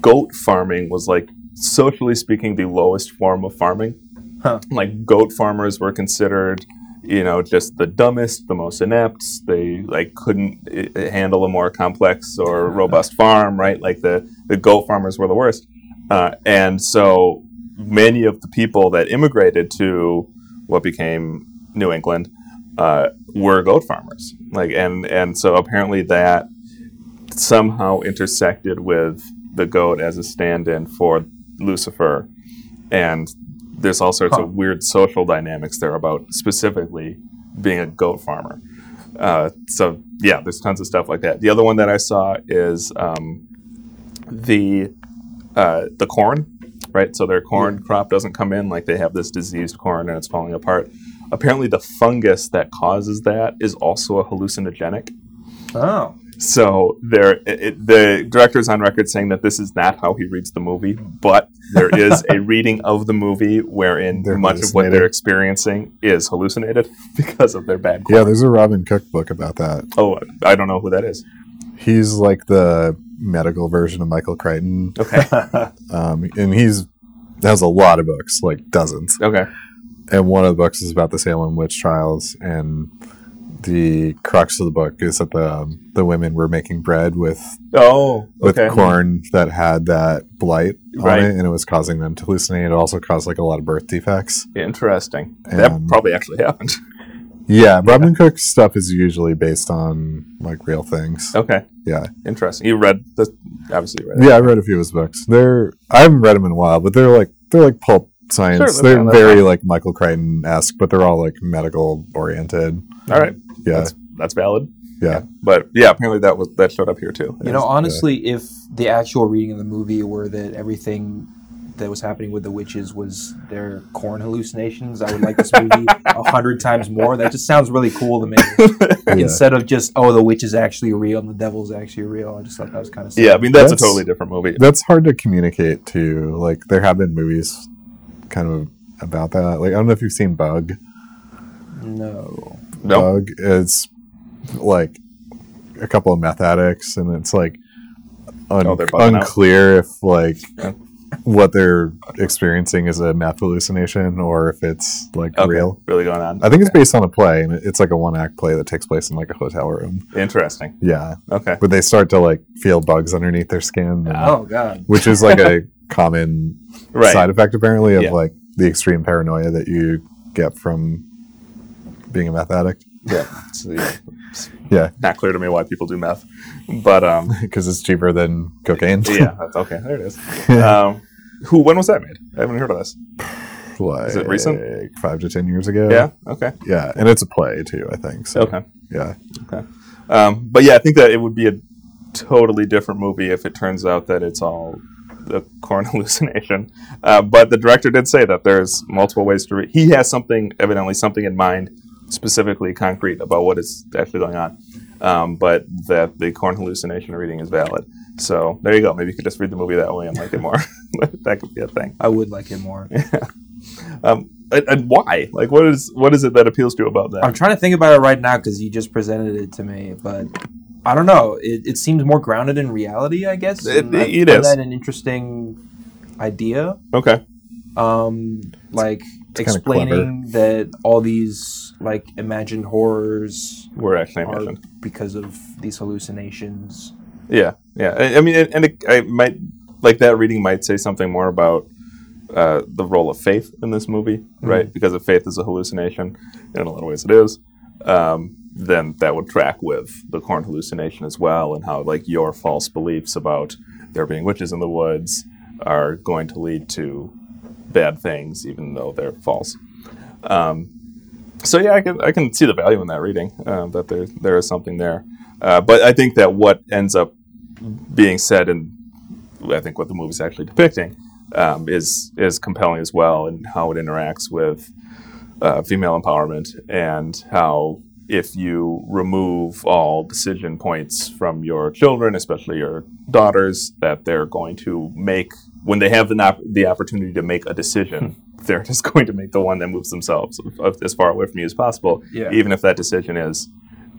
[SPEAKER 3] goat farming was like, socially speaking, the lowest form of farming.
[SPEAKER 4] Huh.
[SPEAKER 3] Like goat farmers were considered, you know, just the dumbest, the most inept. They like couldn't uh, handle a more complex or robust farm, right? Like the the goat farmers were the worst. Uh, and so many of the people that immigrated to what became New England uh, were goat farmers. Like, and and so apparently that somehow intersected with the goat as a stand-in for Lucifer, and there's all sorts
[SPEAKER 4] Huh.
[SPEAKER 3] of weird social dynamics there about specifically being a goat farmer. Uh, so yeah, there's tons of stuff like that. The other one that I saw is um, the uh, the corn, right? So their corn crop doesn't come in like they have this diseased corn and it's falling apart. Apparently, the fungus that causes that is also a hallucinogenic.
[SPEAKER 4] Oh.
[SPEAKER 3] So there, it, the director's on record saying that this is not how he reads the movie, but there is a reading of the movie wherein
[SPEAKER 2] They're
[SPEAKER 3] much of what they're experiencing is hallucinated because of their bad.
[SPEAKER 2] yeah, there's a Robin Cook book about that.
[SPEAKER 3] Oh, I don't know who that is.
[SPEAKER 2] He's like the medical version of Michael Crichton,
[SPEAKER 3] Okay.
[SPEAKER 2] um, and he's has a lot of books, like dozens.
[SPEAKER 3] okay.
[SPEAKER 2] And one of the books is about the Salem witch trials, and the crux of the book is that the um, the women were making bread with
[SPEAKER 3] Oh,
[SPEAKER 2] with corn that had that blight
[SPEAKER 3] Right.
[SPEAKER 2] on it, and it was causing them to hallucinate. It also caused like a lot of birth defects.
[SPEAKER 3] Interesting. that
[SPEAKER 2] Um,
[SPEAKER 3] probably actually happened.
[SPEAKER 2] Yeah, Robin Cook's stuff is usually based on like real things.
[SPEAKER 3] Okay.
[SPEAKER 2] Yeah,
[SPEAKER 3] Interesting. You read the obviously you read
[SPEAKER 2] yeah, I read a few of his books. They're I haven't read them in a while, but they're like they're like pulp science. They're very like Michael Crichton esque, but they're all like medical oriented.
[SPEAKER 3] All right.
[SPEAKER 2] Yeah,
[SPEAKER 3] That's that's valid.
[SPEAKER 2] yeah,
[SPEAKER 3] But yeah, apparently that was that showed up here too.
[SPEAKER 4] You know, honestly, if the actual reading of the movie were that everything that was happening with the witches was their corn hallucinations, I would like this movie a hundred times more. That just sounds really cool to me. Instead of just, oh, the witch is actually real and the devil's actually real. I just thought that was kind of
[SPEAKER 3] yeah, I mean that's,
[SPEAKER 2] That's-
[SPEAKER 3] a totally different movie.
[SPEAKER 2] That's hard to communicate to. Like there have been movies kind of about that. Like I don't know if you've seen Bug.
[SPEAKER 4] No.
[SPEAKER 3] No.
[SPEAKER 2] Bug is like a couple of meth addicts, and it's like un-
[SPEAKER 3] Oh, they're out.
[SPEAKER 2] unclear if like what they're experiencing is a meth hallucination or if it's like
[SPEAKER 3] Okay.
[SPEAKER 2] real.
[SPEAKER 3] Really going on.
[SPEAKER 2] I think it's based on a play, and it's like a one act play that takes place in like a hotel room.
[SPEAKER 3] Interesting.
[SPEAKER 2] Yeah,
[SPEAKER 3] Okay.
[SPEAKER 2] but they start to like feel bugs underneath their skin, and-
[SPEAKER 4] Oh, God.
[SPEAKER 2] which is like a common
[SPEAKER 3] Right.
[SPEAKER 2] side effect apparently of
[SPEAKER 3] Yeah.
[SPEAKER 2] like the extreme paranoia that you get from being a math addict.
[SPEAKER 3] Yeah. It's, yeah.
[SPEAKER 2] Yeah,
[SPEAKER 3] Not clear to me why people do meth, but um,
[SPEAKER 2] because it's cheaper than cocaine.
[SPEAKER 3] yeah, that's okay. There it is. Um, who? When was that made? I haven't heard of this.
[SPEAKER 2] like is
[SPEAKER 3] it recent?
[SPEAKER 2] five to ten years ago.
[SPEAKER 3] Yeah. Okay.
[SPEAKER 2] yeah, and it's a play too. I think. So,
[SPEAKER 3] Okay.
[SPEAKER 2] Yeah,
[SPEAKER 3] Okay. Um, but yeah, I think that it would be a totally different movie if it turns out that it's all the corn hallucination. Uh, but the director did say that there's multiple ways to read. He has something, evidently, something in mind, specifically concrete about what is actually going on. Um, but that the corn hallucination reading is valid. So there you go. Maybe you could just read the movie that way and like it more. that could be a thing.
[SPEAKER 4] I would like it more.
[SPEAKER 3] Um, and, and why? Like, what is what is it that appeals to you about that?
[SPEAKER 4] I'm trying to think about it right now because you just presented it to me, but I don't know. It, it seems more grounded in reality, I guess.
[SPEAKER 3] It-
[SPEAKER 4] I
[SPEAKER 3] it is.
[SPEAKER 4] that an interesting idea.
[SPEAKER 3] okay.
[SPEAKER 4] Um, like explaining that all these like imagined horrors
[SPEAKER 3] We're actually imagined.
[SPEAKER 4] because of these hallucinations.
[SPEAKER 3] Yeah, yeah. I, I mean, and it, I might like that reading might say something more about uh, the role of faith in this movie, right? Because if faith is a hallucination, and in a lot of ways it is, um, then that would track with the corn hallucination as well, and how like your false beliefs about there being witches in the woods are going to lead to bad things, even though they're false. Um, so yeah, I can I can see the value in that reading. Uh, that there there is something there, uh, but I think that what ends up being said and I think what the movie's actually depicting um, is is compelling as well, and how it interacts with uh, female empowerment and how if you remove all decision points from your children, especially your daughters, that they're going to make when they have the the opportunity to make a decision, they're just going to make the one that moves themselves as far away from you as possible,
[SPEAKER 4] Yeah.
[SPEAKER 3] even if that decision is,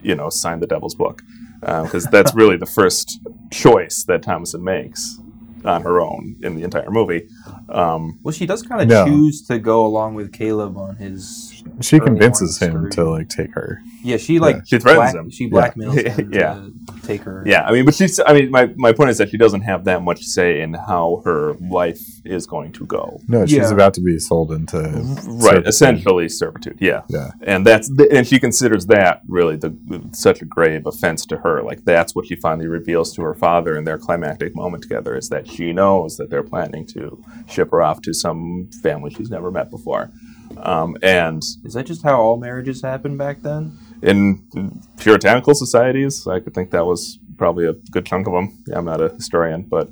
[SPEAKER 3] you know, sign the devil's book, because that's really the first choice that Thomasin makes on her own in the entire movie. Um,
[SPEAKER 4] Well, she does kind of
[SPEAKER 2] No.
[SPEAKER 4] choose to go along with Caleb on his.
[SPEAKER 2] She convinces him
[SPEAKER 4] story.
[SPEAKER 2] to like take her.
[SPEAKER 4] Yeah, she like
[SPEAKER 3] She threatens
[SPEAKER 4] black-
[SPEAKER 3] him.
[SPEAKER 4] She
[SPEAKER 2] Yeah.
[SPEAKER 4] blackmails him
[SPEAKER 3] Yeah.
[SPEAKER 4] to take her.
[SPEAKER 3] Yeah, I mean, but she's. I mean, my, my point is that she doesn't have that much say in how her life is going to go.
[SPEAKER 2] No, she's
[SPEAKER 4] Yeah.
[SPEAKER 2] about to be sold into
[SPEAKER 3] Right,
[SPEAKER 2] servitude.
[SPEAKER 3] essentially servitude. Yeah,
[SPEAKER 2] Yeah.
[SPEAKER 3] and that's the, and she considers that really the, such a grave offense to her. Like that's what she finally reveals to her father in their climactic moment together is that she knows that they're planning to ship her off to some family she's never met before. Um, and
[SPEAKER 4] Is that just how all marriages happened back then?
[SPEAKER 3] in puritanical societies, I could think that was probably a good chunk of them. Yeah, I'm not a historian, but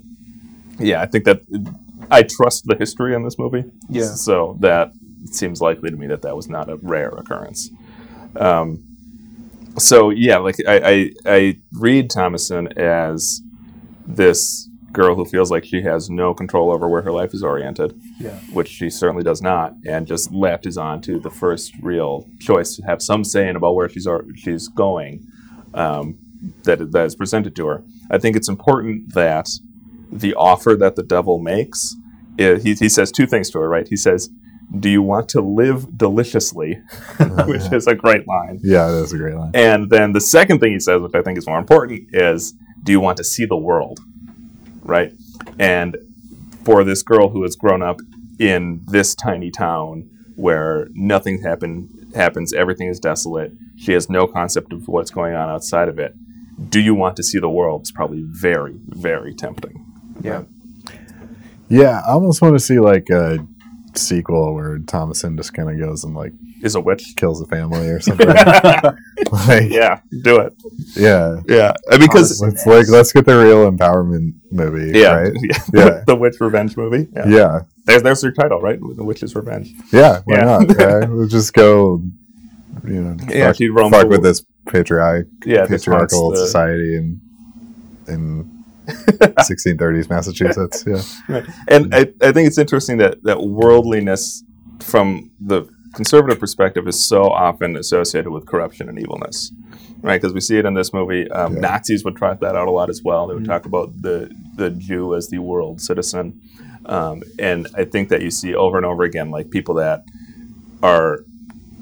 [SPEAKER 3] yeah, I think that I trust the history in this movie.
[SPEAKER 4] Yeah.
[SPEAKER 3] So that seems likely to me that that was not a rare occurrence. Um, so yeah, like I, I, I read Thomasin as this girl who feels like she has no control over where her life is oriented
[SPEAKER 4] Yeah.
[SPEAKER 3] which she certainly does not, and just latches on to the first real choice to have some saying about where she's ar- she's going um, that that is presented to her. I think it's important that the offer that the devil makes, i- he, he says two things to her, right? He says, "Do you want to live deliciously?" which is a great line.
[SPEAKER 2] Yeah, that's a great line.
[SPEAKER 3] And then the second thing he says, which I think is more important, is do you want to see the world? Right? And for this girl who has grown up in this tiny town where nothing happen, happens, everything is desolate, she has no concept of what's going on outside of it. Do you want to see the world? It's probably very, very tempting.
[SPEAKER 4] Yeah.
[SPEAKER 2] Yeah, I almost want to see like a sequel where Thomasin just kind of goes and like
[SPEAKER 3] Is a witch?
[SPEAKER 2] kills a family or something. like,
[SPEAKER 3] Yeah, do it.
[SPEAKER 2] yeah.
[SPEAKER 3] Yeah, because
[SPEAKER 2] Let's like let's get the real empowerment movie.
[SPEAKER 3] yeah,
[SPEAKER 2] right?
[SPEAKER 3] yeah,
[SPEAKER 2] Yeah.
[SPEAKER 3] the witch revenge movie. Yeah.
[SPEAKER 2] yeah,
[SPEAKER 3] There's there's your title, right? The Witch's Revenge.
[SPEAKER 2] yeah. Why
[SPEAKER 3] Yeah.
[SPEAKER 2] not? Yeah, we'll just go. You know,
[SPEAKER 3] Yeah,
[SPEAKER 2] fuck, fuck with this patriarch,
[SPEAKER 3] Yeah,
[SPEAKER 2] patriarchal society in in 1630s Massachusetts. Yeah,
[SPEAKER 3] Right. And I, I think it's interesting that, that worldliness from the conservative perspective is so often associated with corruption and evilness, right? Because we see it in this movie. Um,
[SPEAKER 2] Yeah.
[SPEAKER 3] Nazis would trot that out a lot as well. They would talk about the, the Jew as the world citizen. Um, and I think that you see over and over again, like people that are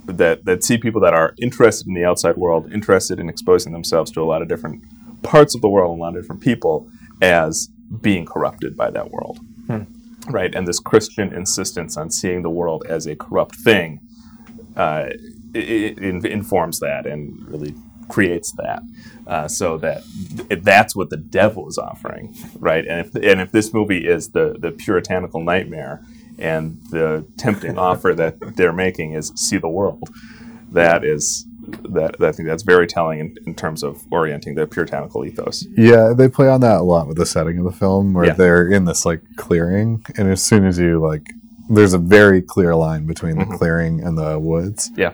[SPEAKER 3] that that see people that are interested in the outside world, interested in exposing themselves to a lot of different parts of the world and a lot of different people as being corrupted by that world. Right, and this Christian insistence on seeing the world as a corrupt thing uh, it, it informs that and really creates that, uh, so that th- that's what the devil is offering, right? And if and if this movie is the the puritanical nightmare, and the tempting offer that they're making is see the world. That is that I think that's very telling in, in terms of orienting the puritanical ethos.
[SPEAKER 2] Yeah, they play on that a lot with the setting of the film, where
[SPEAKER 3] Yeah.
[SPEAKER 2] they're in this like clearing, and as soon as you like, there's a very clear line between the clearing and the woods,
[SPEAKER 3] Yeah,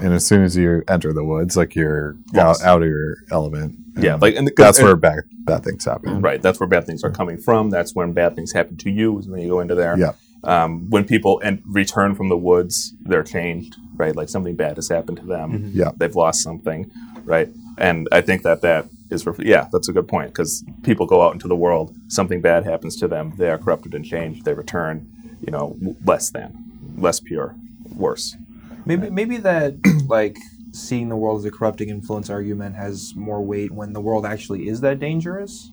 [SPEAKER 2] and as soon as you enter the woods, like you're out,
[SPEAKER 3] Lost.
[SPEAKER 2] out of your element.
[SPEAKER 3] yeah, like and the-
[SPEAKER 2] that's
[SPEAKER 3] and-
[SPEAKER 2] where bad bad things happen.
[SPEAKER 3] Right. That's where bad things are coming from. That's when bad things happen to you is when you go into there.
[SPEAKER 2] Yeah.
[SPEAKER 3] Um, when people and return from the woods, they're changed. Right. Like something bad has happened to them. Mm-hmm.
[SPEAKER 2] Yeah.
[SPEAKER 3] They've lost something. Right. And I think that that is for yeah, that's a good point because people go out into the world, something bad happens to them, they are corrupted and changed. They return, you know, less than, less pure, worse.
[SPEAKER 4] Maybe maybe that like seeing the world as a corrupting influence argument has more weight when the world actually is that dangerous.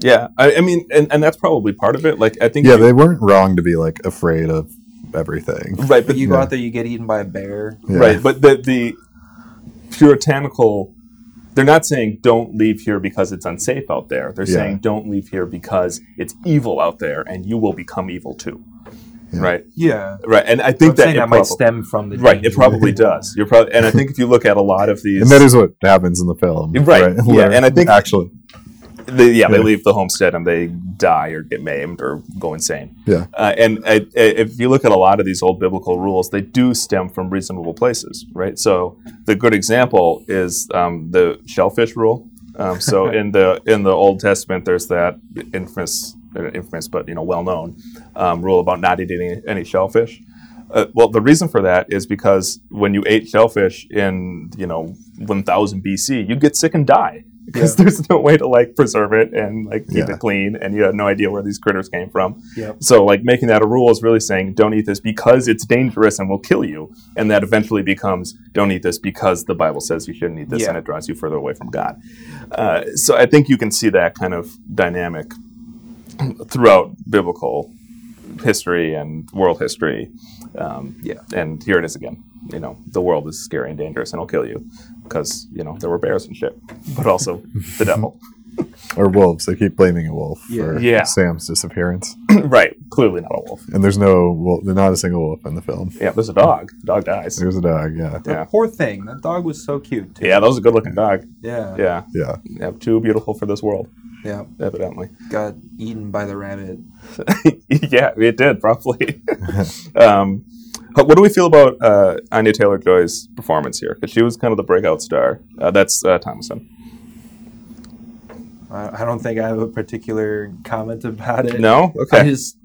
[SPEAKER 3] Yeah. I, I mean, and, and that's probably part of it. Like I think
[SPEAKER 2] Yeah,
[SPEAKER 3] you-
[SPEAKER 2] they weren't wrong to be like afraid of everything.
[SPEAKER 3] right,
[SPEAKER 4] But you go
[SPEAKER 2] Yeah.
[SPEAKER 4] out there, you get eaten by a bear.
[SPEAKER 2] Yeah.
[SPEAKER 3] Right, but the the puritanical they're not saying don't leave here because it's unsafe out there. They're
[SPEAKER 2] Yeah.
[SPEAKER 3] saying don't leave here because it's evil out there and you will become evil too. Right?
[SPEAKER 4] Yeah,
[SPEAKER 3] Right. And I
[SPEAKER 4] I'm
[SPEAKER 3] think that,
[SPEAKER 4] saying
[SPEAKER 3] it
[SPEAKER 4] that might stem from the
[SPEAKER 3] Right, it probably does. You're probably and I think if you look at a lot of these
[SPEAKER 2] And that is what happens in the film,
[SPEAKER 3] Right, yeah,
[SPEAKER 2] Where-
[SPEAKER 3] and I think-
[SPEAKER 2] actually,
[SPEAKER 3] they, yeah, they leave the homestead and they die or get maimed or go insane.
[SPEAKER 2] yeah,
[SPEAKER 3] Uh, and uh, if you look at a lot of these old biblical rules, they do stem from reasonable places, right? So the good example is um, the shellfish rule. Um, so in the in the Old Testament, there's that infamous, uh, infamous, but you know, well known um, rule about not eating any, any shellfish. Uh, well, the reason for that is because when you ate shellfish in you know 1000 BC, you'd get sick and die because there's no way to like preserve it and like keep
[SPEAKER 2] Yeah.
[SPEAKER 3] it clean, and you have no idea where these critters came from.
[SPEAKER 4] Yep.
[SPEAKER 3] So, like making that a rule is really saying don't eat this because it's dangerous and will kill you, and that eventually becomes don't eat this because the Bible says you shouldn't eat this
[SPEAKER 4] Yeah.
[SPEAKER 3] and it draws you further away from God. Uh, so, I think you can see that kind of dynamic throughout biblical history and world history. Um,
[SPEAKER 4] Yeah.
[SPEAKER 3] and here it is again. You know, the world is scary and dangerous and it'll kill you because you know there were bears and shit, but also the devil.
[SPEAKER 2] or wolves. They keep blaming a wolf
[SPEAKER 4] Yeah.
[SPEAKER 2] for
[SPEAKER 3] Yeah.
[SPEAKER 2] Sam's disappearance,
[SPEAKER 3] right? Clearly not a wolf.
[SPEAKER 2] and there's no wolf, not a single wolf in the film.
[SPEAKER 3] Yeah, there's a dog. The dog dies.
[SPEAKER 2] There's a dog. Yeah,
[SPEAKER 3] Yeah.
[SPEAKER 4] Poor thing. That dog was so cute. Too.
[SPEAKER 3] Yeah, that was a good looking dog.
[SPEAKER 4] Yeah.
[SPEAKER 3] Yeah.
[SPEAKER 2] yeah.
[SPEAKER 3] yeah, too beautiful for this world,
[SPEAKER 4] Yeah.
[SPEAKER 3] evidently.
[SPEAKER 4] Got eaten by the rabbit.
[SPEAKER 3] yeah, it did probably. um, but what do we feel about uh, Anya Taylor Joy's performance here? Because she was kind of the breakout star. Uh, that's uh, Thomasin.
[SPEAKER 4] I, I don't think I have a particular comment about it.
[SPEAKER 3] No,
[SPEAKER 4] I
[SPEAKER 3] okay.
[SPEAKER 4] just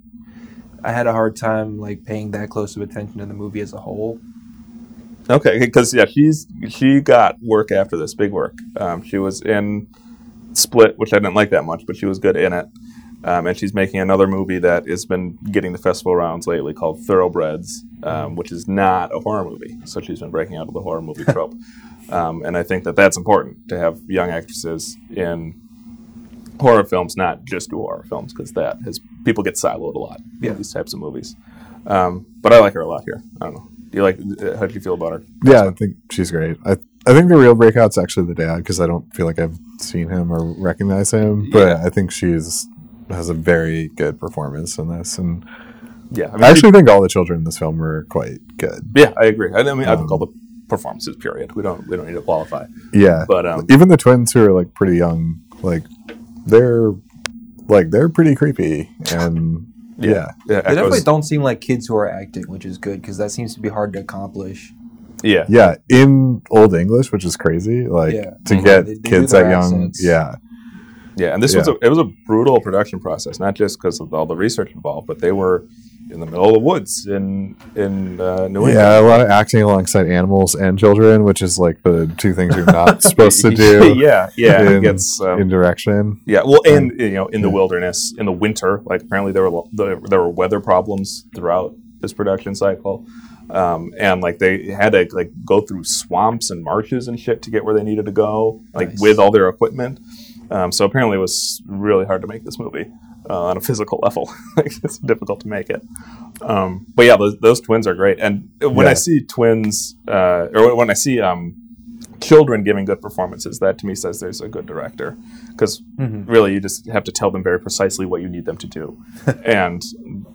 [SPEAKER 4] I had a hard time like paying that close of attention to the movie as a whole.
[SPEAKER 3] Okay, because yeah, she's she got work after this, big work. Um, she was in Split, which I didn't like that much, but she was good in it. Um, and she's making another movie that has been getting the festival rounds lately called Thoroughbreds, um, which is not a horror movie. So she's been breaking out of the horror movie trope. um, and I think that that's important to have young actresses in horror films, not just do horror films, because that has people get siloed a lot
[SPEAKER 4] Yeah.
[SPEAKER 3] in these types of movies. Um, but I like her a lot here. I don't know. Do you like? uh, How do you feel about her?
[SPEAKER 2] Yeah, I think she's great. I I think the real breakout's actually the dad because I don't feel like I've seen him or recognize him, but
[SPEAKER 3] Yeah.
[SPEAKER 2] I think she's has a very good performance in this, and
[SPEAKER 3] Yeah, I, mean,
[SPEAKER 2] I actually think all the children in this film were quite good.
[SPEAKER 3] yeah, I agree. I, I mean, I think
[SPEAKER 2] Um,
[SPEAKER 3] all the performances. Period. We don't. We don't need to qualify.
[SPEAKER 2] Yeah,
[SPEAKER 3] But um,
[SPEAKER 2] even the twins who are like pretty young, like they're like they're pretty creepy, and yeah,
[SPEAKER 3] yeah,
[SPEAKER 4] They definitely don't seem like kids who are acting, which is good because that seems to be hard to accomplish.
[SPEAKER 3] yeah,
[SPEAKER 2] yeah, in old English, which is crazy. Like
[SPEAKER 4] Yeah.
[SPEAKER 2] to
[SPEAKER 3] Mhm.
[SPEAKER 2] get
[SPEAKER 4] They- they
[SPEAKER 2] kids
[SPEAKER 4] their
[SPEAKER 2] that young, yeah,
[SPEAKER 3] yeah. And this was a it was a brutal production process, not just because of all the research involved, but they were in the middle of the woods in in uh, New England.
[SPEAKER 2] yeah, a lot of acting alongside animals and children, which is like the two things you're not supposed to do.
[SPEAKER 3] yeah, yeah.
[SPEAKER 2] In,
[SPEAKER 3] gets um,
[SPEAKER 2] in direction.
[SPEAKER 3] Yeah, well, and you know, in the wilderness, in the winter, like apparently there were there, there were weather problems throughout this production cycle, um, and like they had to like go through swamps and marshes and shit to get where they needed to go, like
[SPEAKER 4] Nice.
[SPEAKER 3] with all their equipment. Um, so apparently, it was really hard to make this movie uh, on a physical level. like it's difficult to make it. Um, but yeah, those, those twins are great, and when I see twins, uh, or when I see um, children giving good performances, that to me says there's a good director. Because really, you just have to tell them very precisely what you need them to do, and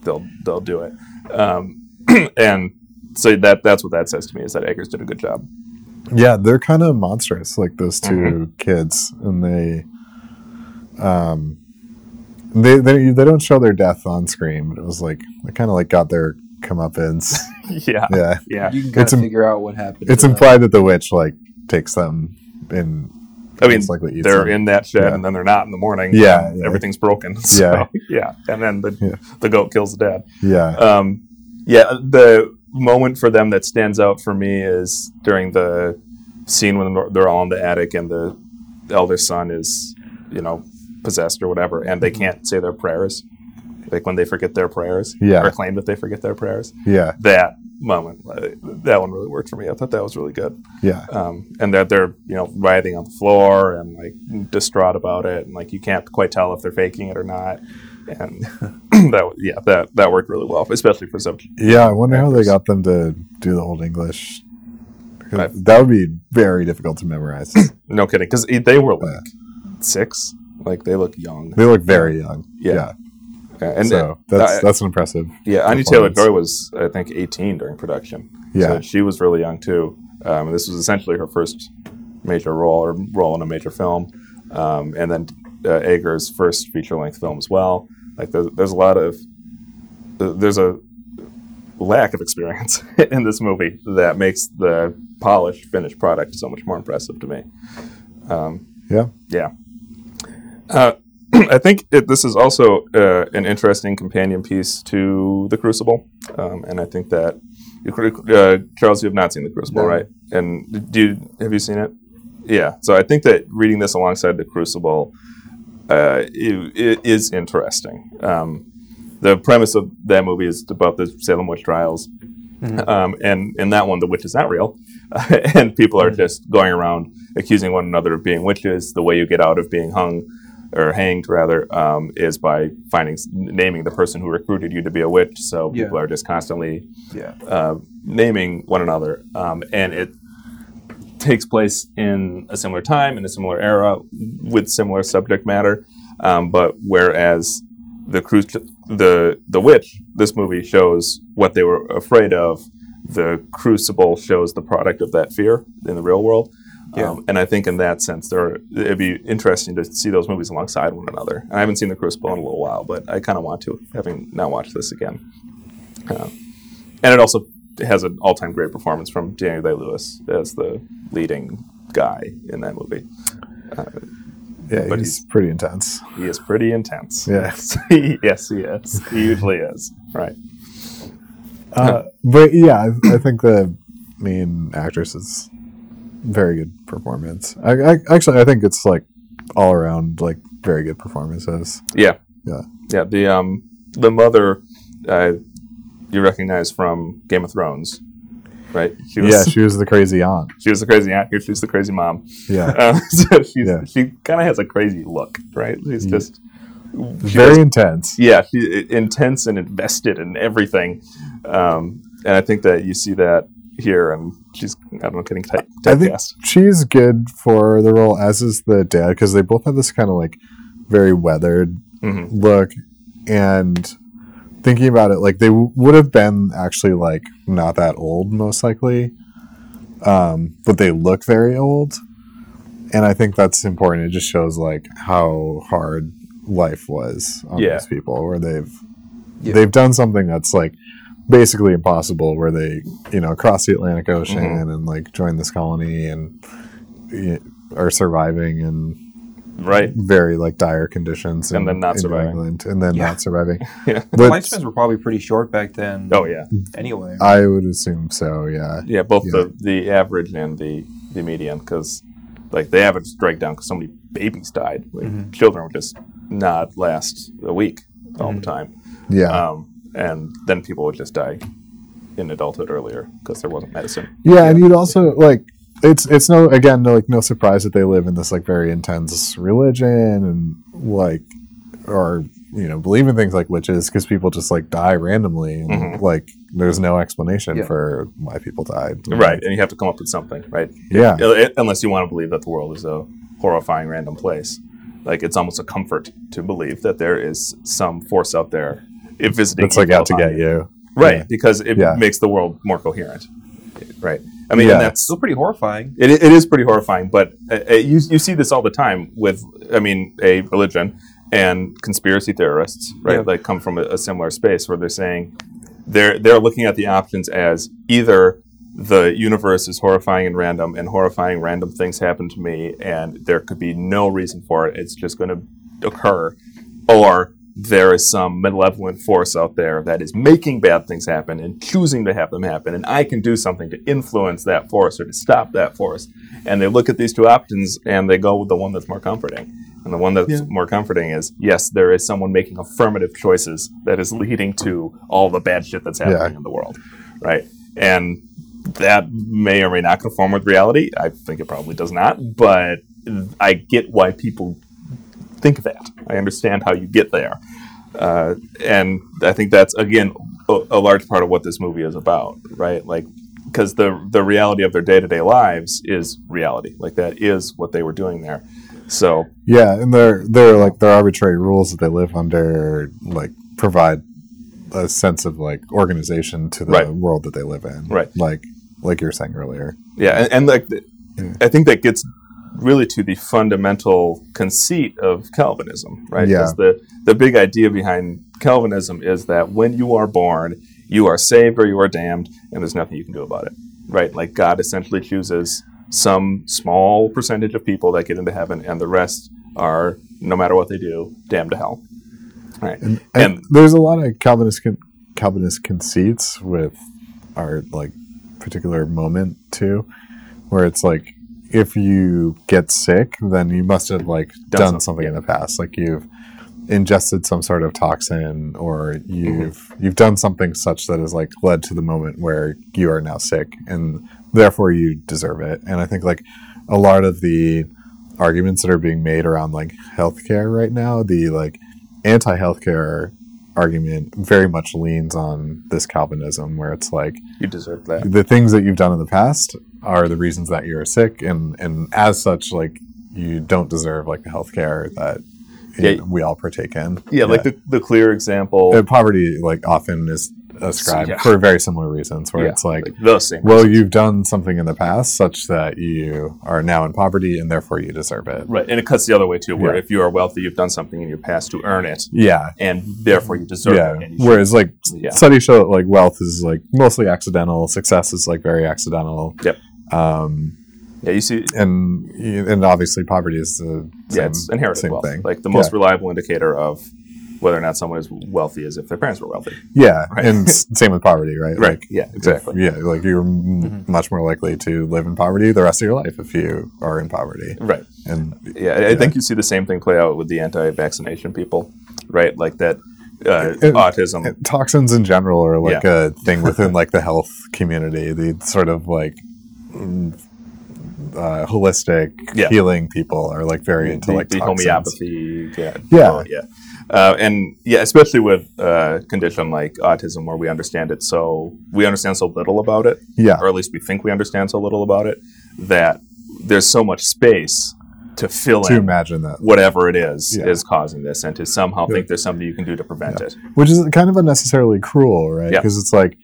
[SPEAKER 3] they'll they'll do it. Um, and so that that's what that says to me is that Eggers did a good job.
[SPEAKER 2] Yeah, they're kind of monstrous, like those 2
[SPEAKER 3] Mm-hmm.
[SPEAKER 2] kids, and they, um, they they they don't show their death on screen, but it was like they kind of like got their comeuppance.
[SPEAKER 3] yeah,
[SPEAKER 2] yeah,
[SPEAKER 3] yeah.
[SPEAKER 4] You can kind
[SPEAKER 2] It's
[SPEAKER 4] of
[SPEAKER 2] im-
[SPEAKER 4] figure out what happened.
[SPEAKER 2] it's implied that the witch like takes them in.
[SPEAKER 3] I mean,
[SPEAKER 2] most likely eats
[SPEAKER 3] they're
[SPEAKER 2] them.
[SPEAKER 3] in that shed,
[SPEAKER 2] Yeah.
[SPEAKER 3] and then they're not in the morning.
[SPEAKER 2] Yeah, yeah.
[SPEAKER 3] everything's broken. So,
[SPEAKER 2] Yeah.
[SPEAKER 3] yeah, and then the
[SPEAKER 2] Yeah.
[SPEAKER 3] the goat kills the dad.
[SPEAKER 2] Yeah,
[SPEAKER 3] Um, yeah, the moment for them that stands out for me is during the scene when they're all in the attic and the elder son is, you know, possessed or whatever, and they can't say their prayers. Like when they forget their prayers,
[SPEAKER 2] Yeah.
[SPEAKER 3] or claim that they forget their prayers.
[SPEAKER 2] yeah,
[SPEAKER 3] That moment, uh, that one really worked for me. I thought that was really good.
[SPEAKER 2] yeah,
[SPEAKER 3] Um, and that they're, you know, writhing on the floor and like distraught about it, and like you can't quite tell if they're faking it or not. And that, yeah, that that worked really well, especially for some.
[SPEAKER 2] yeah. I wonder how they got them to do the old English That would be very difficult to memorize.
[SPEAKER 3] No kidding, because they were like six, like they look young.
[SPEAKER 2] they look very young.
[SPEAKER 3] Yeah.
[SPEAKER 2] Yeah,
[SPEAKER 3] Yeah, and
[SPEAKER 2] so that's
[SPEAKER 3] I-
[SPEAKER 2] that's an impressive.
[SPEAKER 3] yeah, Anya Taylor. Joy was I think 18 during production.
[SPEAKER 2] Yeah.
[SPEAKER 3] so she was really young too. Um, this was essentially her first major role or role in a major film, um, and then uh, Eggers' first feature length film as well. Like there's, there's a lot of there's a lack of experience in this movie that makes the polished finished product so much more impressive to me.
[SPEAKER 2] Yeah,
[SPEAKER 3] Yeah. Uh, I think it, this is also uh, an interesting companion piece to The Crucible. Um, and I think that, uh, Charles, you have not seen The Crucible,
[SPEAKER 4] No.
[SPEAKER 3] right? And do you, have you seen it? Yeah. So I think that reading this alongside The Crucible uh, i- i- is interesting. Um, the premise of that movie is about the Salem witch trials. Um, and in that one, the witch is not real, and people are just going around accusing one another of being witches. The way you get out of being hung or hanged, rather, um, is by finding naming the person who recruited you to be a witch. So
[SPEAKER 4] Yeah.
[SPEAKER 3] people are just constantly
[SPEAKER 4] Yeah.
[SPEAKER 3] uh, naming one another, um, and it takes place in a similar time in a similar era with similar subject matter. Um, but whereas the cru- the the witch, this movie shows what they were afraid of. The Crucible shows the product of that fear in the real world.
[SPEAKER 4] Yeah.
[SPEAKER 3] Um, and I think in that sense, there it'd be interesting to see those movies alongside one another. I haven't seen The Crucible in a little while, but I kind of want to, having now watched this again. Uh, and it also has an all-time great performance from Daniel Day Lewis as the leading guy in that movie.
[SPEAKER 2] yeah,
[SPEAKER 3] But
[SPEAKER 2] he's
[SPEAKER 3] he's-
[SPEAKER 2] pretty intense.
[SPEAKER 3] He is pretty intense.
[SPEAKER 2] Yeah.
[SPEAKER 3] yes, he is. He usually is. Right.
[SPEAKER 2] Uh, but yeah, I, I think the main actress is very good performance. I, I actually I think it's like all around like very good performances.
[SPEAKER 3] Yeah.
[SPEAKER 2] Yeah.
[SPEAKER 3] Yeah. The um the mother uh, you recognize from Game of Thrones, right? She was
[SPEAKER 2] yeah, she was the crazy aunt.
[SPEAKER 3] she was the crazy aunt. Here she's the crazy mom.
[SPEAKER 2] Yeah,
[SPEAKER 3] Uh, so she's,
[SPEAKER 2] Yeah.
[SPEAKER 3] she kind of has a crazy look, right? She's just she
[SPEAKER 2] very intense.
[SPEAKER 3] yeah, she, intense and invested in everything. Um, and I think that you see that here, and she's I don't know, getting type,
[SPEAKER 2] I think
[SPEAKER 3] typecast.
[SPEAKER 2] she's good for the role, as is the dad, because they both have this kind of like very weathered
[SPEAKER 3] Mhm.
[SPEAKER 2] look. And thinking about it, like they w- would have been actually like not that old, most likely, um, but they look very old. And I think that's important. It just shows like how hard life was on
[SPEAKER 3] Yeah.
[SPEAKER 2] these people, where they've
[SPEAKER 4] Yeah.
[SPEAKER 2] they've done something that's like basically impossible where they you know cross the atlantic ocean
[SPEAKER 3] Mm-hmm.
[SPEAKER 2] and like join this colony and y- are surviving in
[SPEAKER 3] Right.
[SPEAKER 2] very like dire conditions
[SPEAKER 3] And
[SPEAKER 2] in-
[SPEAKER 3] then not
[SPEAKER 2] in
[SPEAKER 3] surviving.
[SPEAKER 2] England, and then
[SPEAKER 4] Yeah.
[SPEAKER 2] not surviving
[SPEAKER 3] Yeah.
[SPEAKER 2] but
[SPEAKER 4] Lifespans were probably pretty short back then.
[SPEAKER 3] Oh yeah.
[SPEAKER 4] Anyway.
[SPEAKER 2] i would assume so yeah
[SPEAKER 3] Yeah, both
[SPEAKER 2] Yeah.
[SPEAKER 3] the the average and the the median, because like the average break down because so many babies died. Like,
[SPEAKER 2] Mm-hmm.
[SPEAKER 3] Children would just not last a week all
[SPEAKER 2] Mm-hmm.
[SPEAKER 3] the time,
[SPEAKER 2] yeah
[SPEAKER 3] um, and then people would just die in adulthood earlier because there wasn't medicine.
[SPEAKER 2] yeah and you'd also like it's it's no again no, like no surprise that they live in this like very intense religion and like or you know believe in things like witches because people just like die randomly and
[SPEAKER 3] Mhm.
[SPEAKER 2] like there's no explanation
[SPEAKER 4] Yeah.
[SPEAKER 2] for why people died
[SPEAKER 3] Right, and you have to come up with something, right?
[SPEAKER 2] yeah
[SPEAKER 3] Uh, Unless you want to believe that the world is a horrifying random place. Like it's almost a comfort to believe that there is some force out there if visiting.
[SPEAKER 2] it's like
[SPEAKER 3] you
[SPEAKER 2] out to get you
[SPEAKER 3] right?
[SPEAKER 2] Yeah.
[SPEAKER 3] Because it
[SPEAKER 2] Yeah.
[SPEAKER 3] makes the world more coherent, right? I mean,
[SPEAKER 2] Yeah.
[SPEAKER 3] and that's
[SPEAKER 4] Still pretty horrifying.
[SPEAKER 3] it, it is pretty horrifying, but uh, uh, you, you see this all the time with, I mean, a religion and conspiracy theorists, right?
[SPEAKER 4] Yeah.
[SPEAKER 3] Like come from a, a similar space where they're saying they're they're looking at the options as either the universe is horrifying and random, and horrifying random things happen to me, and there could be no reason for it. It's just going to occur, or there is some malevolent force out there that is making bad things happen and choosing to have them happen, and I can do something to influence that force or to stop that force. And they look at these two options and they go with the one that's more comforting. And the one that's more comforting is yes, there is someone making affirmative choices that is leading to all the bad shit that's happening
[SPEAKER 2] Yeah.
[SPEAKER 3] in the world, right? And that may or may not conform with reality. I think it probably does not, but I get why people think of that. I understand how you get there. Uh, and I think that's again a, a large part of what this movie is about, right? Like, because the the reality of their day to day lives is reality. Like that is what they were doing there. So
[SPEAKER 2] Yeah, and they're they're like their arbitrary rules that they live under like provide a sense of like organization to the
[SPEAKER 3] Right.
[SPEAKER 2] world that they live in.
[SPEAKER 3] Right.
[SPEAKER 2] Like like you were saying earlier.
[SPEAKER 3] Yeah, and, and like I think that gets really to the fundamental conceit of Calvinism, right?
[SPEAKER 2] Yeah.
[SPEAKER 3] the the big idea behind Calvinism is that when you are born, you are saved or you are damned, and there's nothing you can do about it, right? Like God essentially chooses some small percentage of people that get into heaven, and the rest are, no matter what they do, damned to hell. Right, and,
[SPEAKER 2] And, there's a lot of Calvinist con- Calvinist conceits with our like particular moment too, where it's like if you get sick, then you must have like done,
[SPEAKER 3] something,
[SPEAKER 2] something in the past, like you've ingested some sort of toxin or you've you've done something such that has like led to the moment where you are now sick and therefore you deserve it. And i think like a lot of the arguments that are being made around like healthcare right now the like anti-healthcare argument very much leans on this calvinism where it's like
[SPEAKER 3] you deserve that.
[SPEAKER 2] the things that you've done in the past are the reasons that you're sick and and as such like you don't deserve like the healthcare that you
[SPEAKER 3] Yeah.
[SPEAKER 2] know, we all partake in
[SPEAKER 3] Yeah, like the, the clear example.
[SPEAKER 2] Poverty like often is ascribed
[SPEAKER 3] Yeah.
[SPEAKER 2] for very similar reasons where
[SPEAKER 3] yeah,
[SPEAKER 2] it's like
[SPEAKER 3] the same.
[SPEAKER 2] well you've done something in the past such that you are now in poverty and therefore you deserve it
[SPEAKER 3] Right, and it cuts the other way too, where
[SPEAKER 2] Yeah.
[SPEAKER 3] if you are wealthy, you've done something in your past to earn it,
[SPEAKER 2] yeah
[SPEAKER 3] and therefore you deserve
[SPEAKER 2] yeah
[SPEAKER 3] it.
[SPEAKER 2] Whereas like
[SPEAKER 3] Yeah.
[SPEAKER 2] studies show that like wealth is like mostly accidental success is like very accidental
[SPEAKER 3] Yep.
[SPEAKER 2] Um
[SPEAKER 3] Yeah, you see,
[SPEAKER 2] and and obviously poverty is the
[SPEAKER 3] yeah,
[SPEAKER 2] same,
[SPEAKER 3] it's inherited
[SPEAKER 2] same
[SPEAKER 3] wealth.
[SPEAKER 2] thing.
[SPEAKER 3] Like the most
[SPEAKER 2] Yeah.
[SPEAKER 3] reliable indicator of whether or not someone is wealthy is if their parents were wealthy.
[SPEAKER 2] Yeah,
[SPEAKER 3] Right.
[SPEAKER 2] and same with poverty, right?
[SPEAKER 3] Right.
[SPEAKER 2] Like,
[SPEAKER 3] Yeah,
[SPEAKER 2] if-
[SPEAKER 3] exactly.
[SPEAKER 2] yeah, like you're m- much more likely to live in poverty the rest of your life if you are in poverty.
[SPEAKER 3] Right.
[SPEAKER 2] And
[SPEAKER 3] Yeah, I- I think you see the same thing play out with the anti-vaccination people, right? Like that uh,
[SPEAKER 2] And-
[SPEAKER 3] autism.
[SPEAKER 2] toxins in general are like a thing within like the health community. The sort of like uh, holistic
[SPEAKER 3] Yeah.
[SPEAKER 2] healing people are like very into
[SPEAKER 3] the,
[SPEAKER 2] like
[SPEAKER 3] the
[SPEAKER 2] toxins.
[SPEAKER 3] homeopathy, yeah,
[SPEAKER 2] Yeah.
[SPEAKER 3] oh, yeah, uh, and yeah, especially with a condition like autism, where we understand it so we understand so little about it,
[SPEAKER 2] Yeah,
[SPEAKER 3] or at least we think we understand so little about it, that there's so much space to fill
[SPEAKER 2] to
[SPEAKER 3] in
[SPEAKER 2] imagine that,
[SPEAKER 3] whatever it is
[SPEAKER 2] Yeah.
[SPEAKER 3] is causing this, and to somehow think there's something you can do to prevent it.
[SPEAKER 2] which is kind of unnecessarily cruel, right?
[SPEAKER 3] Yeah.
[SPEAKER 2] Because it's like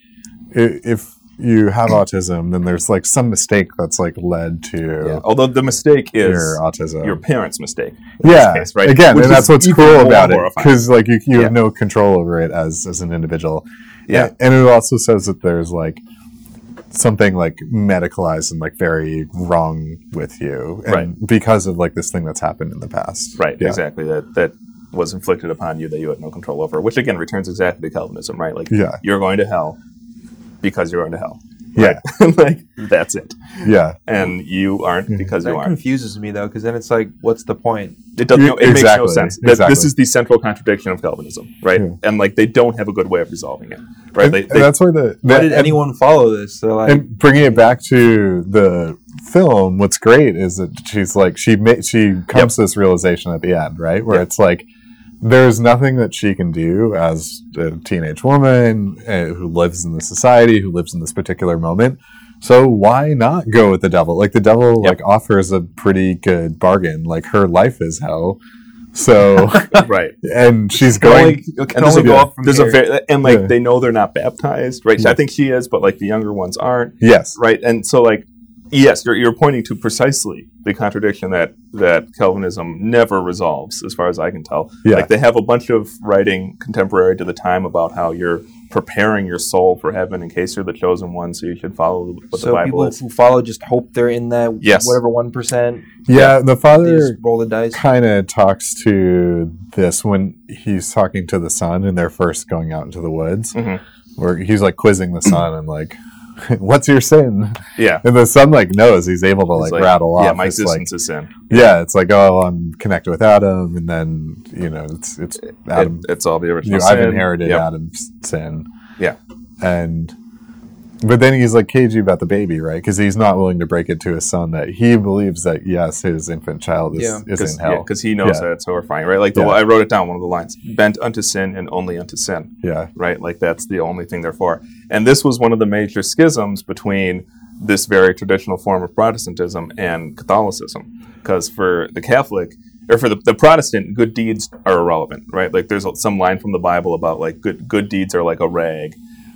[SPEAKER 2] if you have autism, then there's like some mistake that's like led to
[SPEAKER 3] Yeah. Although the mistake is
[SPEAKER 2] your autism.
[SPEAKER 3] your parents' mistake.
[SPEAKER 2] yeah,
[SPEAKER 3] case, right?
[SPEAKER 2] again,
[SPEAKER 3] Which
[SPEAKER 2] and that's what's
[SPEAKER 3] cool
[SPEAKER 2] about it because like you, you
[SPEAKER 3] Yeah.
[SPEAKER 2] have no control over it as as an individual.
[SPEAKER 3] Yeah.
[SPEAKER 2] and, and it also says that there's like something like medicalized and like very wrong with you, and
[SPEAKER 3] Right.
[SPEAKER 2] because of like this thing that's happened in the past.
[SPEAKER 3] Right,
[SPEAKER 2] Yeah.
[SPEAKER 3] exactly. That that was inflicted upon you that you had no control over, which again returns exactly to Calvinism, right? Like
[SPEAKER 2] Yeah.
[SPEAKER 3] you're going to hell because you're going to hell.
[SPEAKER 2] Yeah,
[SPEAKER 3] like that's it.
[SPEAKER 2] yeah,
[SPEAKER 3] And you aren't mm-hmm. because you aren't.
[SPEAKER 4] confuses me though, because then it's like, what's the point?
[SPEAKER 3] It doesn't.
[SPEAKER 2] Yeah,
[SPEAKER 3] it makes no
[SPEAKER 2] exactly,
[SPEAKER 3] sense. That- This is the central contradiction of Calvinism, right?
[SPEAKER 2] Yeah.
[SPEAKER 3] And like they don't have a good way of resolving it, right?
[SPEAKER 2] and,
[SPEAKER 3] They,
[SPEAKER 2] and that's why the,
[SPEAKER 4] Why did
[SPEAKER 2] and-
[SPEAKER 4] anyone follow this? They're like,
[SPEAKER 2] and bringing it back to the film, what's great is that she's like she ma- she comes to this realization at the end, right, where
[SPEAKER 3] Yep.
[SPEAKER 2] it's like there's nothing that she can do as a teenage woman uh, who lives in the society, who lives in this particular moment. So why not go with the devil? Like the devil,
[SPEAKER 3] Yep.
[SPEAKER 2] like offers a pretty good bargain. Like her life is hell. So,
[SPEAKER 3] right.
[SPEAKER 2] and she's
[SPEAKER 4] Can
[SPEAKER 2] going.
[SPEAKER 4] only- can
[SPEAKER 3] And there's,
[SPEAKER 4] only
[SPEAKER 3] a,
[SPEAKER 4] go up from
[SPEAKER 3] there's
[SPEAKER 4] here.
[SPEAKER 3] a very, and like
[SPEAKER 2] Yeah.
[SPEAKER 3] they know they're not baptized, right?
[SPEAKER 2] Yeah.
[SPEAKER 3] I think she is, but like the younger ones aren't,
[SPEAKER 2] yes.
[SPEAKER 3] right? And so like, yes, you're, you're pointing to precisely the contradiction that that Calvinism never resolves, as far as I can tell.
[SPEAKER 2] Yeah.
[SPEAKER 3] Like they have a bunch of writing contemporary to the time about how you're preparing your soul for heaven in case you're the chosen one, so you should follow what the
[SPEAKER 4] so
[SPEAKER 3] Bible
[SPEAKER 4] people
[SPEAKER 3] is.
[SPEAKER 4] who follow just hope they're in that
[SPEAKER 3] Yes.
[SPEAKER 4] whatever one percent.
[SPEAKER 2] Yeah, the father
[SPEAKER 4] roll the dice.
[SPEAKER 2] kind of talks to this when he's talking to the son and they're first going out into the woods,
[SPEAKER 3] Mhm.
[SPEAKER 2] where he's like quizzing the son and like, "What's your sin?"
[SPEAKER 3] Yeah.
[SPEAKER 2] And the son like knows he's able to
[SPEAKER 3] It's
[SPEAKER 2] like, rattle off.
[SPEAKER 3] Yeah, my
[SPEAKER 2] It's like,
[SPEAKER 3] is sin.
[SPEAKER 2] yeah, it's like, oh, I'm connected with Adam, and then you know, it's it's Adam.
[SPEAKER 3] It- it's all the
[SPEAKER 2] you
[SPEAKER 3] original
[SPEAKER 2] know, I've inherited
[SPEAKER 3] Yep.
[SPEAKER 2] Adam's sin,
[SPEAKER 3] Yeah.
[SPEAKER 2] and but then he's like cagey about the baby, right? Because he's not willing to break it to his son that he believes that yes, his infant child is,
[SPEAKER 4] Yeah.
[SPEAKER 2] is
[SPEAKER 3] Because
[SPEAKER 2] in hell.
[SPEAKER 3] he knows
[SPEAKER 2] Yeah.
[SPEAKER 3] that it's horrifying, right? Like the,
[SPEAKER 2] Yeah.
[SPEAKER 3] I wrote it down. One of the lines: "Bent unto sin and only unto sin."
[SPEAKER 2] yeah,
[SPEAKER 3] right? Like that's the only thing they're for. And this was one of the major schisms between this very traditional form of Protestantism and Catholicism. Because for the Catholic, or for the, the Protestant, good deeds are irrelevant, right? Like there's some line from the Bible about like good good deeds are like a rag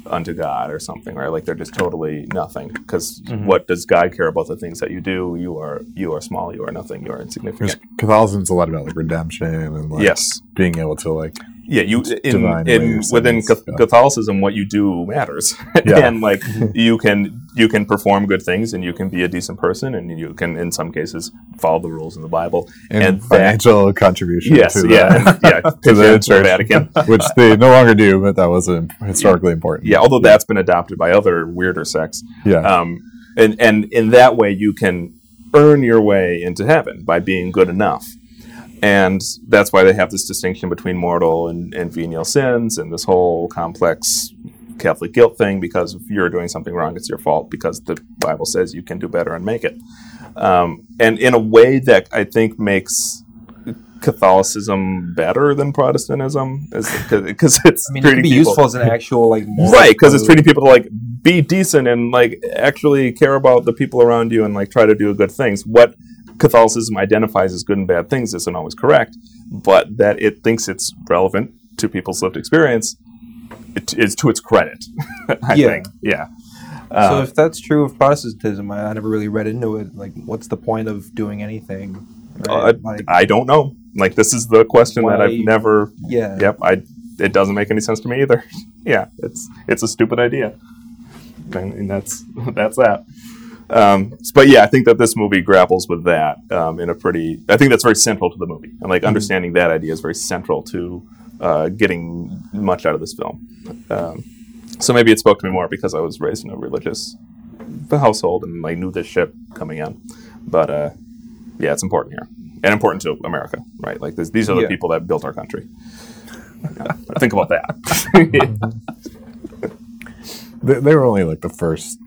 [SPEAKER 3] unto God or something, right? Like they're just totally nothing. Because mm-hmm. what does God care about the things that you do? You are you are small. You are nothing. You are insignificant.
[SPEAKER 2] Catholicism's a lot about like redemption and like
[SPEAKER 3] Yes.
[SPEAKER 2] being able to like
[SPEAKER 3] Yeah, you in, in within Ca-. Catholicism, what you do matters,
[SPEAKER 2] Yeah.
[SPEAKER 3] and like you can you can perform good things, and you can be a decent person, and you can in some cases follow the rules in the Bible,
[SPEAKER 2] and,
[SPEAKER 3] and, that
[SPEAKER 2] financial contribution
[SPEAKER 3] yes,
[SPEAKER 2] to the,
[SPEAKER 3] yeah, and- yeah,
[SPEAKER 2] to the
[SPEAKER 3] the
[SPEAKER 2] church,
[SPEAKER 3] Vatican.
[SPEAKER 2] which they no longer do, but that was um, historically important.
[SPEAKER 3] Yeah, although that's been adopted by other weirder sects,
[SPEAKER 2] yeah,
[SPEAKER 3] um, and and in that way you can earn your way into heaven by being good enough. And that's why they have this distinction between mortal and, and venial sins and this whole complex Catholic guilt thing because if you're doing something wrong, it's your fault because the Bible says you can do better and make it. Um, and in a way that I think makes Catholicism better than Protestantism because it's
[SPEAKER 4] I mean, it
[SPEAKER 3] treating
[SPEAKER 4] can be
[SPEAKER 3] people-
[SPEAKER 4] useful as an actual like
[SPEAKER 3] right because it's treating people to like be decent and like actually care about the people around you and like try to do good things what catholicism identifies as good and bad things isn't always correct but that it thinks it's relevant to people's lived experience it is to its credit i
[SPEAKER 4] Yeah.
[SPEAKER 3] think yeah
[SPEAKER 4] so
[SPEAKER 3] Uh,
[SPEAKER 4] if that's true of Protestantism, I, I never really read into it. Like, what's the point of doing anything?
[SPEAKER 3] uh,
[SPEAKER 4] like,
[SPEAKER 3] i don't know like this is the question that i've never
[SPEAKER 4] yeah,
[SPEAKER 3] yep i it doesn't make any sense to me either yeah it's it's a stupid idea and, and that's that's that um, but yeah i think that this movie grapples with that um, in a pretty i think that's very central to the movie. And like understanding that idea is very central to uh, getting much out of this film. Um, so maybe it spoke to me more because i was raised in a religious household and I knew this ship coming in. But uh, yeah it's important here. And important to america right? Like this, these are the
[SPEAKER 4] Yeah.
[SPEAKER 3] people that built our country. Yeah, think about that.
[SPEAKER 2] They, they were only like the first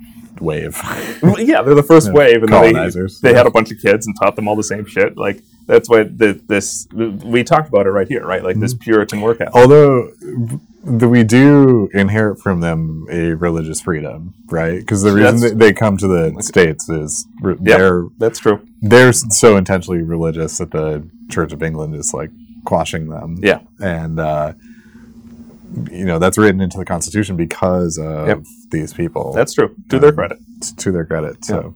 [SPEAKER 2] wave.
[SPEAKER 3] Well, yeah, they're the first
[SPEAKER 2] Yeah,
[SPEAKER 3] wave, and they, they
[SPEAKER 2] yeah.
[SPEAKER 3] had a bunch of kids and taught them all the same shit. Like that's why the, this we talked about it right here, right? Like
[SPEAKER 2] Mm-hmm.
[SPEAKER 3] this Puritan work ethic.
[SPEAKER 2] Although th- we do inherit from them a religious freedom, right? Because the reason
[SPEAKER 3] That's-
[SPEAKER 2] they come to the states is re- they're
[SPEAKER 3] That's true.
[SPEAKER 2] they're so intentionally religious that the Church of England is like quashing them.
[SPEAKER 3] Yeah.
[SPEAKER 2] and uh, you know that's written into the Constitution because of
[SPEAKER 3] Yep.
[SPEAKER 2] These people.
[SPEAKER 3] That's true. To their credit.
[SPEAKER 2] To their credit. So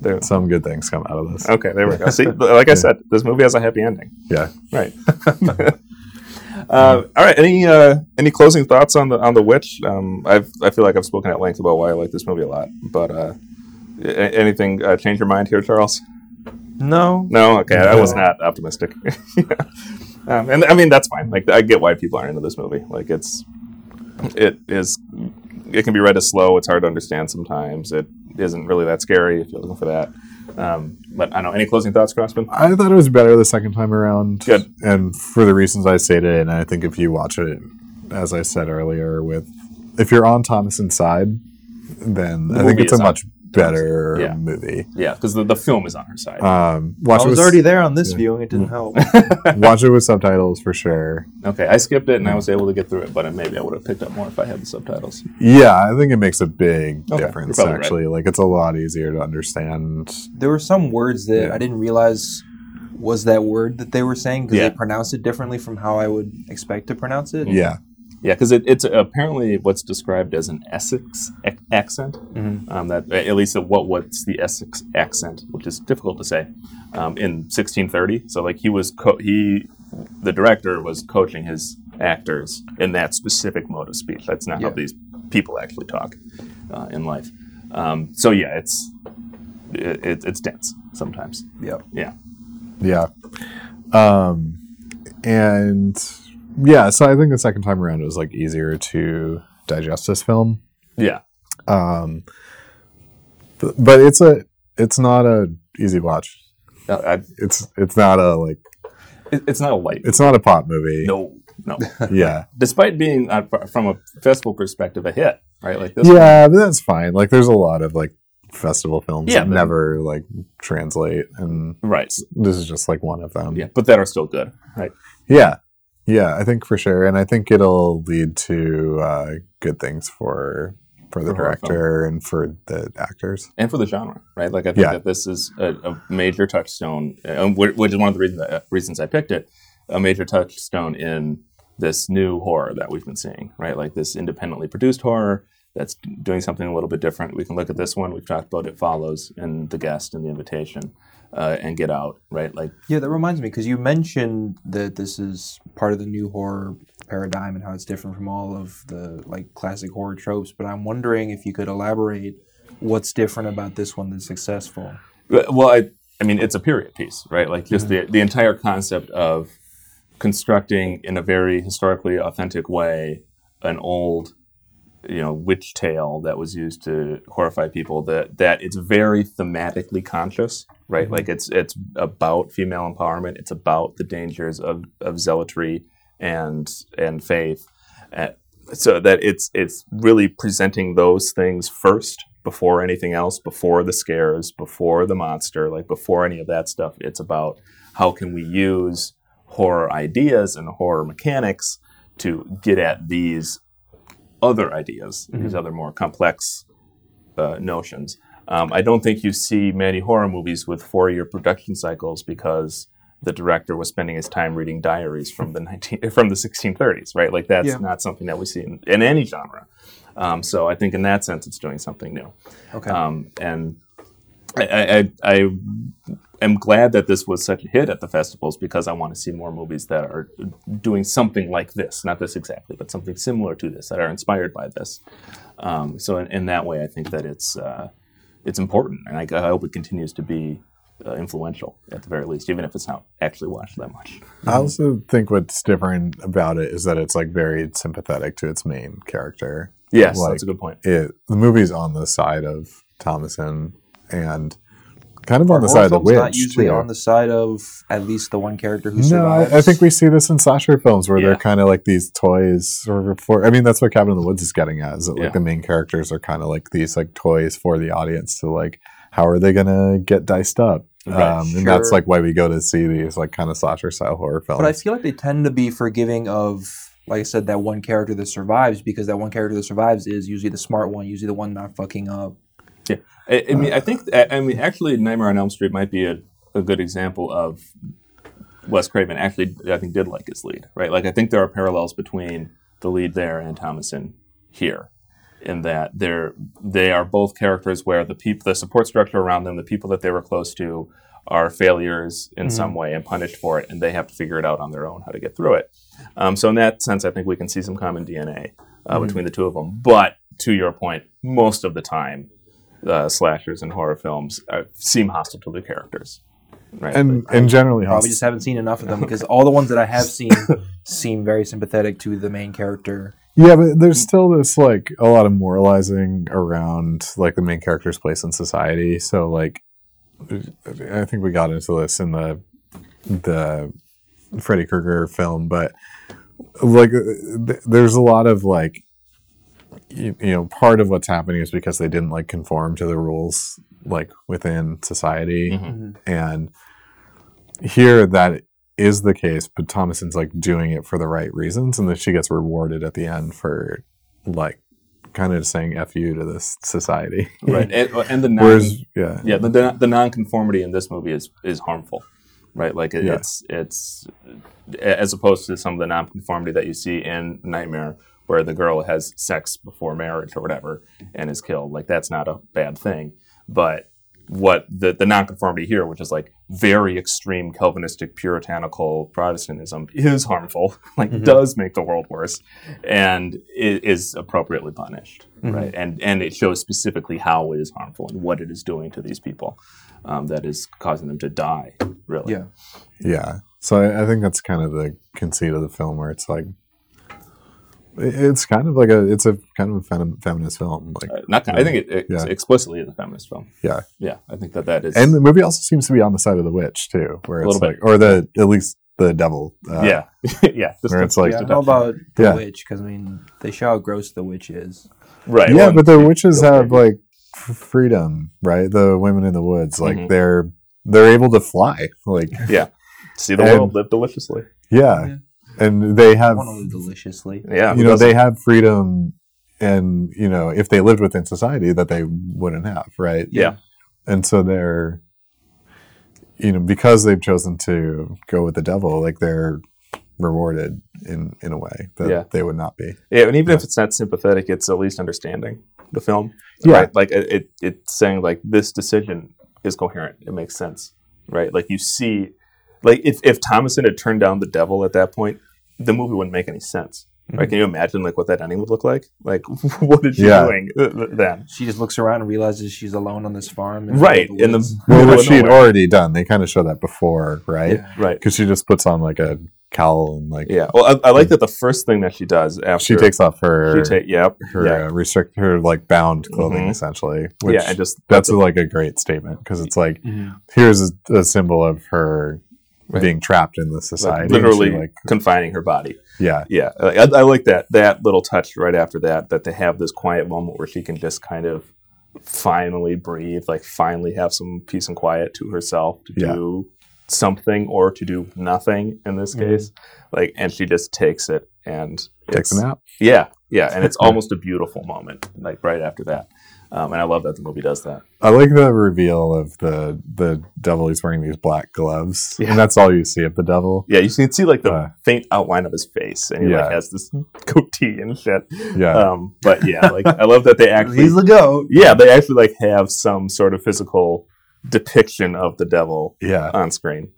[SPEAKER 3] They're-
[SPEAKER 2] some good things come out of this.
[SPEAKER 3] Okay, there we go. See, like I said, this movie has a happy ending.
[SPEAKER 2] Yeah.
[SPEAKER 3] Right. uh, all right. Any uh, any closing thoughts on the on the witch? Um, I've I feel like I've spoken at length about why I like this movie a lot. But uh, a- anything uh, change your mind here, Charles?
[SPEAKER 4] no,
[SPEAKER 3] No, okay, I was not optimistic. um, and I mean that's fine. Like I get why people aren't into this movie. Like it's it is it can be read as slow. It's hard to understand sometimes. It isn't really that scary if you're looking for that. Um, but I don't know. Any closing thoughts, Crossman?
[SPEAKER 2] I thought it was better the second time around.
[SPEAKER 3] Good.
[SPEAKER 2] And for the reasons I stated, and I think if you watch it, as I said earlier, with if you're on Thomasin's side, then
[SPEAKER 3] The
[SPEAKER 2] I think it's a much better
[SPEAKER 3] Yeah.
[SPEAKER 2] movie.
[SPEAKER 3] Yeah, because the, the film is on her side.
[SPEAKER 2] Um, watch
[SPEAKER 4] I
[SPEAKER 2] it
[SPEAKER 4] was
[SPEAKER 2] with,
[SPEAKER 4] already there on this
[SPEAKER 2] yeah.
[SPEAKER 4] viewing. It didn't help.
[SPEAKER 2] watch it with subtitles for sure.
[SPEAKER 3] okay, I skipped it and I was able to get through it, but maybe I would have picked up more if I had the subtitles.
[SPEAKER 2] Yeah, I think it makes a big
[SPEAKER 3] Okay,
[SPEAKER 2] difference.
[SPEAKER 3] you're right.
[SPEAKER 2] Actually, like it's a lot easier to understand.
[SPEAKER 4] there were some words that
[SPEAKER 2] Yeah.
[SPEAKER 4] I didn't realize was that word that they were saying because
[SPEAKER 3] Yeah.
[SPEAKER 4] they pronounced it differently from how I would expect to pronounce it.
[SPEAKER 2] Yeah.
[SPEAKER 3] Yeah, because it, it's apparently what's described as an Essex ac- accent.
[SPEAKER 4] Mm-hmm.
[SPEAKER 3] Um, that at least what what's the Essex accent, which is difficult to say, um, in 1630. So like he was co- he, the director was coaching his actors in that specific mode of speech. That's not how these people actually talk uh, in life. Um, so yeah, it's it, it, it's dense sometimes.
[SPEAKER 4] Yep.
[SPEAKER 3] Yeah.
[SPEAKER 2] Yeah. Um, and yeah, so I think the second time around it was like easier to digest this film.
[SPEAKER 3] Yeah.
[SPEAKER 2] Um, but, but it's a it's not a easy watch.
[SPEAKER 3] Uh, I,
[SPEAKER 2] It's it's not a like
[SPEAKER 3] it, it's not a light.
[SPEAKER 2] it's not a pop movie.
[SPEAKER 3] no, no.
[SPEAKER 2] Yeah.
[SPEAKER 3] Despite being uh, from a festival perspective a hit, right? Like this. one-
[SPEAKER 2] Yeah, but that's fine. Like there's a lot of like festival films
[SPEAKER 3] Yeah,
[SPEAKER 2] that never like translate and
[SPEAKER 3] Right.
[SPEAKER 2] this is just like one of them.
[SPEAKER 3] Yeah, but that are still good, right?
[SPEAKER 2] Yeah. Yeah, I think for sure. And I think it'll lead to uh, good things for for the
[SPEAKER 3] For
[SPEAKER 2] director and for the actors.
[SPEAKER 3] And for the genre, right? Like I think
[SPEAKER 2] Yeah.
[SPEAKER 3] that this is a, a major touchstone, uh, which is one of the reasons uh, reasons I picked it. A major touchstone in this new horror that we've been seeing, right? Like this independently produced horror that's doing something a little bit different. We can look at this one. We've talked about it follows and the guest and the invitation, uh, and get out, right? Like
[SPEAKER 4] Yeah, that reminds me because you mentioned that this is part of the new horror paradigm and how it's different from all of the like classic horror tropes. But I'm wondering if you could elaborate what's different about this one that's successful.
[SPEAKER 3] Well, I, I mean, it's a period piece, right? Like just the the entire concept of constructing in a very historically authentic way an old, you know, witch tale that was used to horrify people. That that it's very thematically conscious, right? Like it's it's about female empowerment. It's about the dangers of of zealotry and and faith. Uh, so that it's it's really presenting those things first before anything else before the scares before the monster like before any of that stuff it's about how can we use horror ideas and horror mechanics to get at these other ideas these other more complex uh, notions. Um, i don't think you see many horror movies with four year production cycles because the director was spending his time reading diaries from the 19 from the 1630s right? Like that's
[SPEAKER 4] Yeah.
[SPEAKER 3] not something that we see in, in any genre. Um, so i think in that sense it's doing something new.
[SPEAKER 4] Okay.
[SPEAKER 3] um, and I, I, I am glad that this was such a hit at the festivals because I want to see more movies that are doing something like this, not this exactly, but something similar to this that are inspired by this. Um, so in, in that way, I think that it's uh, it's important, and I, I hope it continues to be uh, influential at the very least, even if it's not actually watched that much.
[SPEAKER 2] I also think what's different about it is that it's like very sympathetic to its main character.
[SPEAKER 3] Yes,
[SPEAKER 2] Like,
[SPEAKER 3] that's a good point.
[SPEAKER 2] It the movie's on the side of Thomasin and kind of on the side of the
[SPEAKER 4] films
[SPEAKER 2] witch.
[SPEAKER 4] not usually
[SPEAKER 2] too.
[SPEAKER 4] on the side of at least the one character who
[SPEAKER 2] No,
[SPEAKER 4] survives.
[SPEAKER 2] I, I think we see this in slasher films where
[SPEAKER 3] Yeah.
[SPEAKER 2] they're kind of like these toys or for. I mean, that's what Cabin in the Woods is getting at. Is that like
[SPEAKER 3] Yeah.
[SPEAKER 2] the main characters are kind of like these like toys for the audience to like. How are they gonna get diced up?
[SPEAKER 3] Right,
[SPEAKER 2] um, and that's like why we go to see these like kind of slasher style horror films.
[SPEAKER 4] But I feel like they tend to be forgiving of, like I said, that one character that survives because that one character that survives is usually the smart one, usually the one not fucking up.
[SPEAKER 3] Yeah, I, I mean, I think, I, mean, actually, Nightmare on Elm Street might be a, a good example of Wes Craven actually, I think, did like his lead, right? Like, I think there are parallels between the lead there and Thomasin here, in that they're they are both characters where the people, the support structure around them, the people that they were close to, are failures in some way and punished for it, and they have to figure it out on their own how to get through it. Um, so, in that sense, I think we can see some common DNA uh, between the two of them. But to your point, most of the time, uh, slashers and horror films uh, seem hostile to the characters. Right?
[SPEAKER 2] and and generally,
[SPEAKER 4] Probably
[SPEAKER 2] host-
[SPEAKER 4] just haven't seen enough of them because all the ones that I have seen seem very sympathetic to the main character.
[SPEAKER 2] Yeah, but there's still this like a lot of moralizing around like the main character's place in society. So like, I think we got into this in the the Freddy Krueger film, but like, th- there's a lot of like, you, you know, part of what's happening is because they didn't like conform to the rules like within society,
[SPEAKER 3] Mhm.
[SPEAKER 2] and here that is the case, but Thomasin's like doing it for the right reasons, and then she gets rewarded at the end for like kind of saying "f you" to this society.
[SPEAKER 3] right, and, and the non,
[SPEAKER 2] Whereas, yeah,
[SPEAKER 3] yeah, the, the the nonconformity in this movie is is harmful, right? Like it,
[SPEAKER 2] Yeah.
[SPEAKER 3] it's it's as opposed to some of the nonconformity that you see in Nightmare, where the girl has sex before marriage or whatever and is killed. Like that's not a bad thing, but what the the nonconformity here, which is like very extreme Calvinistic puritanical Protestantism, is harmful. Like does make the world worse, and i- is appropriately punished, right? And and it shows specifically how it is harmful and what it is doing to these people, um, that is causing them to die. Really,
[SPEAKER 4] Yeah.
[SPEAKER 2] Yeah. So I, I think that's kind of the conceit of the film, where it's like, it- it's kind of like a, it's a kind of a fem- feminist film, like,
[SPEAKER 3] Uh, not. I think it, it's
[SPEAKER 2] Yeah.
[SPEAKER 3] explicitly is a feminist film.
[SPEAKER 2] yeah.
[SPEAKER 3] Yeah, I think that that is.
[SPEAKER 2] And the movie also seems to be on the side of the witch too, where
[SPEAKER 3] A
[SPEAKER 2] it's
[SPEAKER 3] little
[SPEAKER 2] like, or the at least the devil. Uh,
[SPEAKER 3] yeah, yeah. Just
[SPEAKER 2] Where
[SPEAKER 3] a-
[SPEAKER 2] it's like-
[SPEAKER 4] yeah, how about the
[SPEAKER 2] Yeah.
[SPEAKER 4] witch? Because I mean, they show how gross the witch is.
[SPEAKER 3] right?
[SPEAKER 2] yeah,
[SPEAKER 3] well,
[SPEAKER 2] but the witches have
[SPEAKER 3] figure.
[SPEAKER 2] like freedom, right? The women in the woods, like
[SPEAKER 3] Mhm.
[SPEAKER 2] they're they're able to fly, like
[SPEAKER 3] yeah, see the
[SPEAKER 2] and-
[SPEAKER 3] world live deliciously.
[SPEAKER 2] yeah,
[SPEAKER 4] Yeah.
[SPEAKER 2] And they have
[SPEAKER 4] want to live deliciously.
[SPEAKER 3] Yeah,
[SPEAKER 2] you know they have freedom, and you know if they lived within society that they wouldn't have, right?
[SPEAKER 3] Yeah.
[SPEAKER 2] and so they're you know because they've chosen to go with the devil, like they're rewarded in in a way that
[SPEAKER 3] Yeah.
[SPEAKER 2] they would not be.
[SPEAKER 3] Yeah, and even if it's not sympathetic, it's at least understanding the film.
[SPEAKER 2] Yeah.
[SPEAKER 3] Right? Like it, it, it's saying like this decision is coherent. It makes sense. Right? Like you see, like if if Thomasin had turned down the devil at that point, the movie wouldn't make any sense. Right? Can you imagine like what that ending would look like? Like what is she
[SPEAKER 2] Yeah.
[SPEAKER 3] doing uh, then?
[SPEAKER 4] She just looks around and realizes she's alone on this farm. in
[SPEAKER 3] Right
[SPEAKER 4] the
[SPEAKER 3] in the
[SPEAKER 4] woods.
[SPEAKER 2] Well, what she had already done, they kind of show that before, right?
[SPEAKER 4] Yeah.
[SPEAKER 3] right.
[SPEAKER 2] Because she just puts on like a cowl and like
[SPEAKER 3] Yeah. Well, I, I like that the first thing that she does after
[SPEAKER 2] she takes off her
[SPEAKER 3] she take yep
[SPEAKER 2] her
[SPEAKER 3] yeah
[SPEAKER 2] uh, restrict her like bound clothing
[SPEAKER 3] Mhm.
[SPEAKER 2] essentially. Which
[SPEAKER 3] yeah and just
[SPEAKER 2] that's like a great statement because it's like
[SPEAKER 4] Mhm.
[SPEAKER 2] here's a, a symbol of her
[SPEAKER 3] Right.
[SPEAKER 2] being trapped in
[SPEAKER 3] the
[SPEAKER 2] society. and
[SPEAKER 3] literally
[SPEAKER 2] she, like
[SPEAKER 3] confining her body.
[SPEAKER 2] yeah,
[SPEAKER 3] Yeah, I, I like that that little touch right after that. That they have this quiet moment where she can just kind of finally breathe, like finally have some peace and quiet to herself to
[SPEAKER 2] Yeah.
[SPEAKER 3] do something or to do nothing in this
[SPEAKER 2] Mm-hmm.
[SPEAKER 3] case. Like, and she just takes it and
[SPEAKER 2] takes a nap.
[SPEAKER 3] Yeah, yeah, and it's almost a beautiful moment, like right after that. Um, and I love that the movie does that.
[SPEAKER 2] I like the reveal of the the devil. He's wearing these black gloves,
[SPEAKER 3] Yeah.
[SPEAKER 2] and that's all you see of the devil.
[SPEAKER 3] Yeah, you can see like the
[SPEAKER 2] Uh,
[SPEAKER 3] faint outline of his face, and he like has this goatee and shit.
[SPEAKER 2] Yeah,
[SPEAKER 3] Um, but yeah, like I love that they actually
[SPEAKER 4] He's the goat.
[SPEAKER 3] yeah, they actually like have some sort of physical depiction of the devil
[SPEAKER 2] yeah,
[SPEAKER 3] on screen.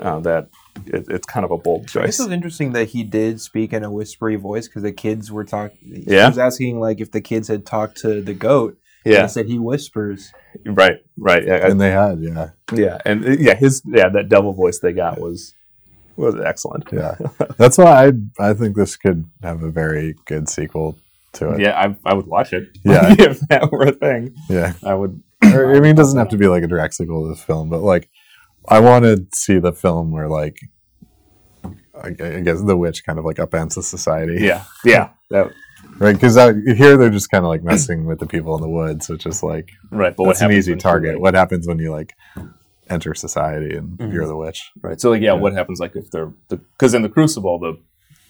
[SPEAKER 3] Uh, that it, it's kind of a bold choice.
[SPEAKER 4] This
[SPEAKER 3] choice.
[SPEAKER 4] was interesting that he did speak in a whispery voice because the kids were talking.
[SPEAKER 3] Yeah.
[SPEAKER 4] He was asking like if the kids had talked to the goat. And
[SPEAKER 3] Yeah,
[SPEAKER 4] he said he whispers.
[SPEAKER 3] right, right. Yeah, I-
[SPEAKER 2] and they had yeah,
[SPEAKER 3] yeah, and uh, yeah, his yeah that devil voice they got was was excellent.
[SPEAKER 2] yeah. That's why I I think this could have a very good sequel to it.
[SPEAKER 3] Yeah, I, I would watch it.
[SPEAKER 2] Yeah.
[SPEAKER 3] if that were a thing,
[SPEAKER 2] yeah.
[SPEAKER 3] I would.
[SPEAKER 2] Or, I mean, it doesn't have to be like a direct sequel to this film, but like, I want to see the film where like, I, I guess the witch kind of like upends the society,
[SPEAKER 3] Yeah, yeah, that,
[SPEAKER 2] right? Because here they're just kind of like messing with the people in the woods, which is like
[SPEAKER 3] right. But
[SPEAKER 2] that's
[SPEAKER 3] what
[SPEAKER 2] an easy target.
[SPEAKER 3] like-
[SPEAKER 2] What happens when you like enter society and
[SPEAKER 3] Mhm.
[SPEAKER 2] you're the witch?
[SPEAKER 3] Right. So like, yeah,
[SPEAKER 2] Yeah.
[SPEAKER 3] what happens like if they're because in the Crucible the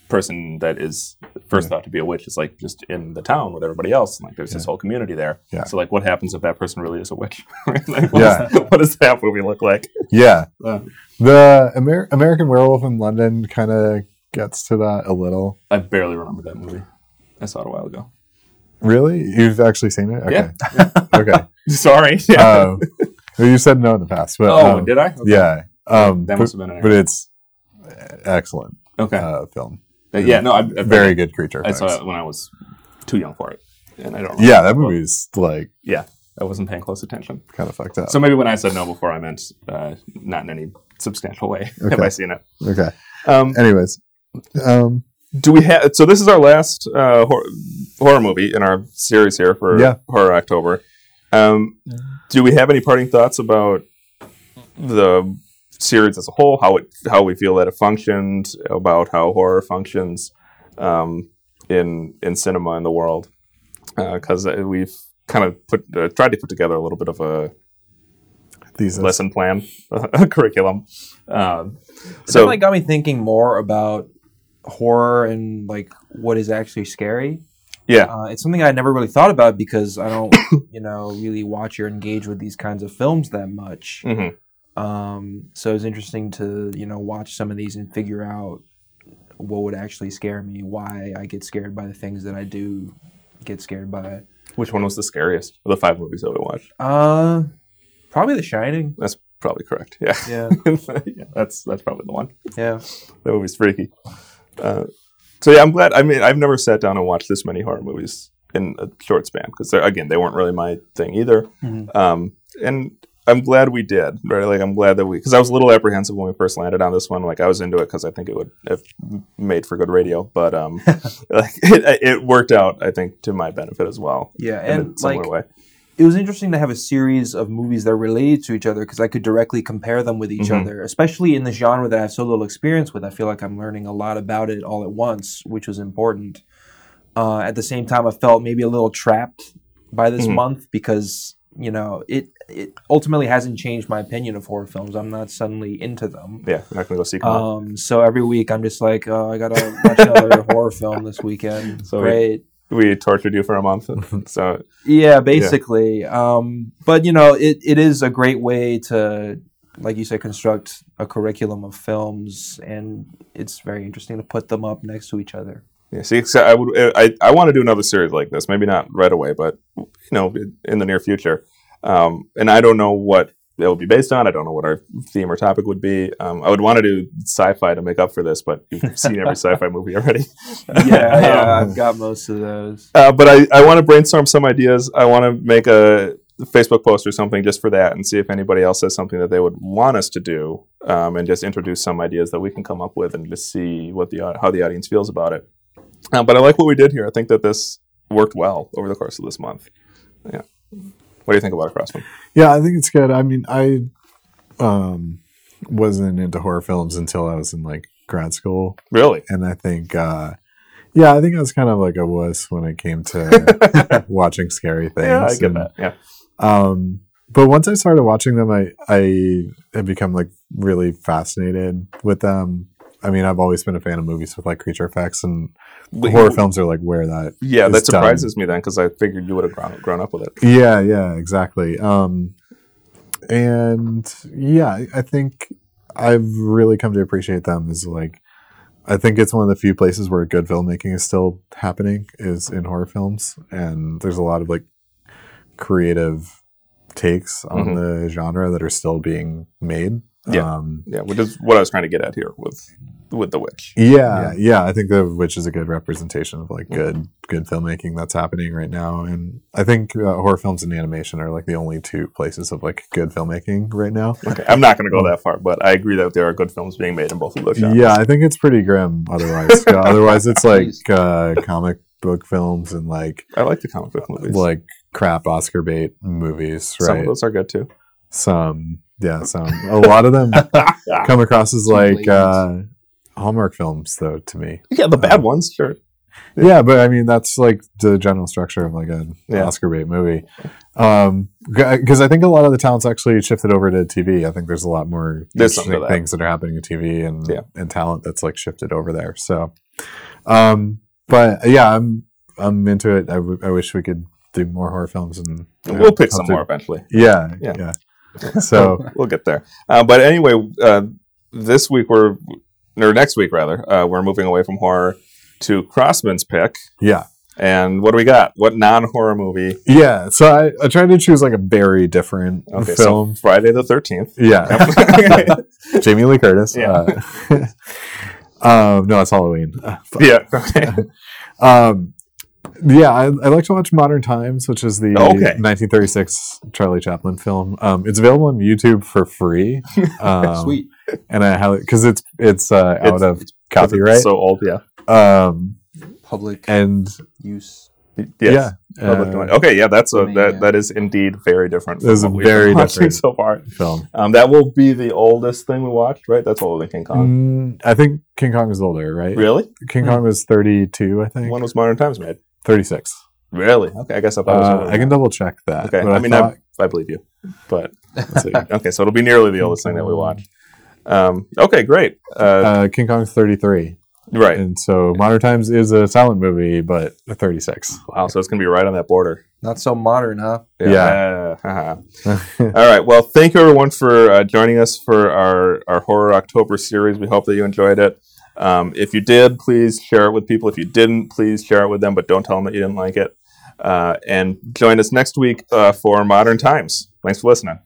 [SPEAKER 3] person that is first
[SPEAKER 2] Yeah.
[SPEAKER 3] thought to be a witch is like just in the town with everybody else. and, Like there's this whole community there.
[SPEAKER 2] Yeah.
[SPEAKER 3] So like, what happens if that person really is a witch? like, what
[SPEAKER 2] Yeah.
[SPEAKER 3] Does that, what does that movie look like?
[SPEAKER 2] Yeah,
[SPEAKER 3] Uh,
[SPEAKER 2] the Amer- American Werewolf in London kind of gets to that a little.
[SPEAKER 3] I barely remember that movie. I saw it a while ago.
[SPEAKER 2] Really, you've actually seen it? Okay,
[SPEAKER 3] Yeah.
[SPEAKER 2] okay.
[SPEAKER 3] Sorry. Yeah.
[SPEAKER 2] um, you said no in the past, but
[SPEAKER 3] oh,
[SPEAKER 2] um,
[SPEAKER 3] did I? Okay.
[SPEAKER 2] Yeah, um,
[SPEAKER 3] that
[SPEAKER 2] but,
[SPEAKER 3] must have been an
[SPEAKER 2] but it's excellent
[SPEAKER 3] Okay.
[SPEAKER 2] uh, film.
[SPEAKER 3] Uh, yeah. No, I, I
[SPEAKER 2] Very good creature
[SPEAKER 3] I
[SPEAKER 2] effects.
[SPEAKER 3] saw it when I was too young for it, and I don't.
[SPEAKER 2] Yeah, that movie's like
[SPEAKER 3] Yeah, I wasn't paying close attention.
[SPEAKER 2] kind of fucked up.
[SPEAKER 3] So maybe when I said no before, I meant uh, not in any substantial way. Have
[SPEAKER 2] Okay.
[SPEAKER 3] I seen it?
[SPEAKER 2] okay.
[SPEAKER 3] Um,
[SPEAKER 2] Anyways, um,
[SPEAKER 3] do we have so this is our last uh, hor- horror movie in our series here for
[SPEAKER 2] Yeah.
[SPEAKER 3] horror october um, do we have any parting thoughts about the series as a whole how it how we feel that it functioned about how horror functions um, in in cinema in the world because uh, we've kind of put uh, tried to put together a little bit of a
[SPEAKER 2] thesis.
[SPEAKER 3] lesson plan a curriculum um,
[SPEAKER 4] So
[SPEAKER 3] it
[SPEAKER 4] like got me thinking more about horror and like what is actually scary.
[SPEAKER 3] yeah
[SPEAKER 4] Uh, it's something I never really thought about because I don't, you know, really watch or engage with these kinds of films that much.
[SPEAKER 3] Mhm.
[SPEAKER 4] Um, so it was interesting to you know watch some of these and figure out what would actually scare me, why I get scared by the things that I do get scared by.
[SPEAKER 3] Which one was the scariest of the five movies that we watched?
[SPEAKER 4] Uh, probably The Shining.
[SPEAKER 3] That's probably correct. Yeah.
[SPEAKER 4] Yeah,
[SPEAKER 3] yeah, that's that's probably the one.
[SPEAKER 4] yeah.
[SPEAKER 3] That movie's freaky. Uh, so yeah, I'm glad. I mean, I've never sat down and watched this many horror movies in a short span because again, they weren't really my thing either.
[SPEAKER 4] Mhm.
[SPEAKER 3] Um, and I'm glad we did. Right? Like I'm glad that we because I was a little apprehensive when we first landed on this one. Like I was into it because I think it would have made for good radio, but um, like it, it worked out. I think to my benefit as well.
[SPEAKER 4] Yeah,
[SPEAKER 3] in
[SPEAKER 4] and
[SPEAKER 3] a similar
[SPEAKER 4] like
[SPEAKER 3] way.
[SPEAKER 4] It was interesting to have a series of movies that are related to each other because I could directly compare them with each
[SPEAKER 3] Mhm.
[SPEAKER 4] other, especially in the genre that I have so little experience with. I feel like I'm learning a lot about it all at once, which was important. Uh, at the same time, I felt maybe a little trapped by this
[SPEAKER 3] Mhm.
[SPEAKER 4] month because you know it it ultimately hasn't changed my opinion of horror films. I'm not suddenly into them.
[SPEAKER 3] Yeah, I'm not gonna go.
[SPEAKER 4] Um, so every week I'm just like, oh, I gotta watch another horror film this weekend.
[SPEAKER 3] So
[SPEAKER 4] Great.
[SPEAKER 3] We tortured you for a month, so
[SPEAKER 4] Yeah, basically. Um, but you know, it, it is a great way to, like you said, construct a curriculum of films, and it's very interesting to put them up next to each other.
[SPEAKER 3] Yeah, see, so I would, I, I want to do another series like this. Maybe not right away, but you know, in the near future. Um, and I don't know what it will be based on. I don't know what our theme or topic would be. Um, I would want to do sci-fi to make up for this, but you've seen every sci-fi movie already.
[SPEAKER 4] Yeah, yeah,
[SPEAKER 3] Um,
[SPEAKER 4] I've got most of those.
[SPEAKER 3] uh, but I, I want to brainstorm some ideas. I want to make a Facebook post or something just for that, and see if anybody else has something that they would want us to do, um, and just introduce some ideas that we can come up with, and just see what the how the audience feels about it. Uh, but I like what we did here. I think that this worked well over the course of this month. Yeah. What do you think about it, Crossman?
[SPEAKER 2] Yeah, I think it's good. I mean, I um wasn't into horror films until I was in like grad school,
[SPEAKER 3] Really?
[SPEAKER 2] and I think uh yeah, I think I was kind of like a wuss when it came to watching scary things.
[SPEAKER 3] Yeah, I get
[SPEAKER 2] and,
[SPEAKER 3] that. Yeah.
[SPEAKER 2] Um, but once I started watching them, I I have become like really fascinated with them. I mean, I've always been a fan of movies with like creature effects, and horror films are like where that.
[SPEAKER 3] Yeah, that
[SPEAKER 2] done.
[SPEAKER 3] surprises me then because I figured you would have grown, grown up with it.
[SPEAKER 2] Yeah, yeah, exactly. Um, and yeah, I- I think I've really come to appreciate them as like. I think it's one of the few places where good filmmaking is still happening is in horror films, and there's a lot of like creative takes on the genre that are still being made.
[SPEAKER 3] Yeah.
[SPEAKER 2] Um,
[SPEAKER 3] Yeah, which is what I was trying to get at here with with the witch.
[SPEAKER 2] yeah, yeah, I think the Witch is a good representation of like good good filmmaking that's happening right now, and I think uh, horror films and animation are like the only two places of like good filmmaking right now.
[SPEAKER 3] Okay, I'm not going to go that far, but I agree that there are good films being made in both of those genres.
[SPEAKER 2] Yeah, I think it's pretty grim. Otherwise, otherwise it's like uh, comic book films and like
[SPEAKER 3] I like the comic book movies.
[SPEAKER 2] like crap Oscar bait movies, Right?
[SPEAKER 3] Some of those are good too.
[SPEAKER 2] Some, yeah, some. A lot of them come across as like uh, Hallmark films, though. To me,
[SPEAKER 3] Yeah, the bad ones, sure.
[SPEAKER 2] Yeah, but I mean that's like the general structure of like an
[SPEAKER 3] Yeah.
[SPEAKER 2] Oscar bait movie. Um, because I think a lot of the talents actually shifted over to TV. I think there's a lot more
[SPEAKER 3] There's
[SPEAKER 2] interesting
[SPEAKER 3] that.
[SPEAKER 2] things that are happening in TV and
[SPEAKER 3] Yeah.
[SPEAKER 2] and talent that's like shifted over there. So, um, but yeah, I'm I'm into it. I, w- I wish we could do more horror films and
[SPEAKER 3] And we'll pick some
[SPEAKER 2] to-
[SPEAKER 3] more eventually.
[SPEAKER 2] Yeah,
[SPEAKER 3] Yeah.
[SPEAKER 2] yeah. So
[SPEAKER 3] we'll get there. Uh, but anyway, uh, this week we're or next week rather, uh, we're moving away from horror to Crossman's pick.
[SPEAKER 2] yeah,
[SPEAKER 3] And what do we got? What non-horror movie?
[SPEAKER 2] yeah. So I, I tried to choose like a very different
[SPEAKER 3] Okay,
[SPEAKER 2] film.
[SPEAKER 3] so Friday the Thirteenth.
[SPEAKER 2] Yeah. Jamie Lee Curtis.
[SPEAKER 3] Yeah.
[SPEAKER 2] Uh, um, no, it's Halloween.
[SPEAKER 3] yeah. Okay.
[SPEAKER 2] Um, yeah, I, I like to watch Modern Times, which is the
[SPEAKER 3] Okay.
[SPEAKER 2] 1936 Charlie Chaplin film. Um, it's available on YouTube for free. Um,
[SPEAKER 4] Sweet.
[SPEAKER 2] And I have because it's it's uh, out
[SPEAKER 3] It's-
[SPEAKER 2] of copyright.
[SPEAKER 3] So old, yeah.
[SPEAKER 2] um,
[SPEAKER 4] Public
[SPEAKER 2] and
[SPEAKER 4] use.
[SPEAKER 3] Yes.
[SPEAKER 2] yeah, uh,
[SPEAKER 3] okay, yeah, that's a
[SPEAKER 4] domain,
[SPEAKER 3] that
[SPEAKER 4] yeah.
[SPEAKER 3] that is indeed very different.
[SPEAKER 2] That is
[SPEAKER 3] from
[SPEAKER 2] a
[SPEAKER 3] what we've
[SPEAKER 2] very different-
[SPEAKER 3] so far.
[SPEAKER 2] film.
[SPEAKER 3] Um, that will be the oldest thing we watched, right? That's older than King Kong.
[SPEAKER 2] Mm, I think King Kong is older, right?
[SPEAKER 3] Really?
[SPEAKER 2] King
[SPEAKER 3] Hmm.
[SPEAKER 2] Kong was 32, I think.
[SPEAKER 3] When was Modern Times made?
[SPEAKER 2] 36.
[SPEAKER 3] Really? Okay, I guess I thought it was
[SPEAKER 2] Uh. I can double check that.
[SPEAKER 3] Okay,
[SPEAKER 2] but
[SPEAKER 3] I mean,
[SPEAKER 2] thought-
[SPEAKER 3] I, I believe you, but let's see. okay, so it'll be nearly the oldest thing that we watched. Um, okay, great. Uh,
[SPEAKER 2] uh, King Kong's 33.
[SPEAKER 3] Right.
[SPEAKER 2] And so Modern Times is a silent movie, but 36.
[SPEAKER 3] Wow. So it's going to be right on that border.
[SPEAKER 4] Not so modern, huh?
[SPEAKER 2] Yeah.
[SPEAKER 3] haha. All right. Well, thank you everyone for uh, joining us for our, our Horror October series. We hope that you enjoyed it. Um, if you did, please share it with people. If you didn't, please share it with them, but don't tell them that you didn't like it. Uh, and join us next week uh, for Modern Times. Thanks for listening.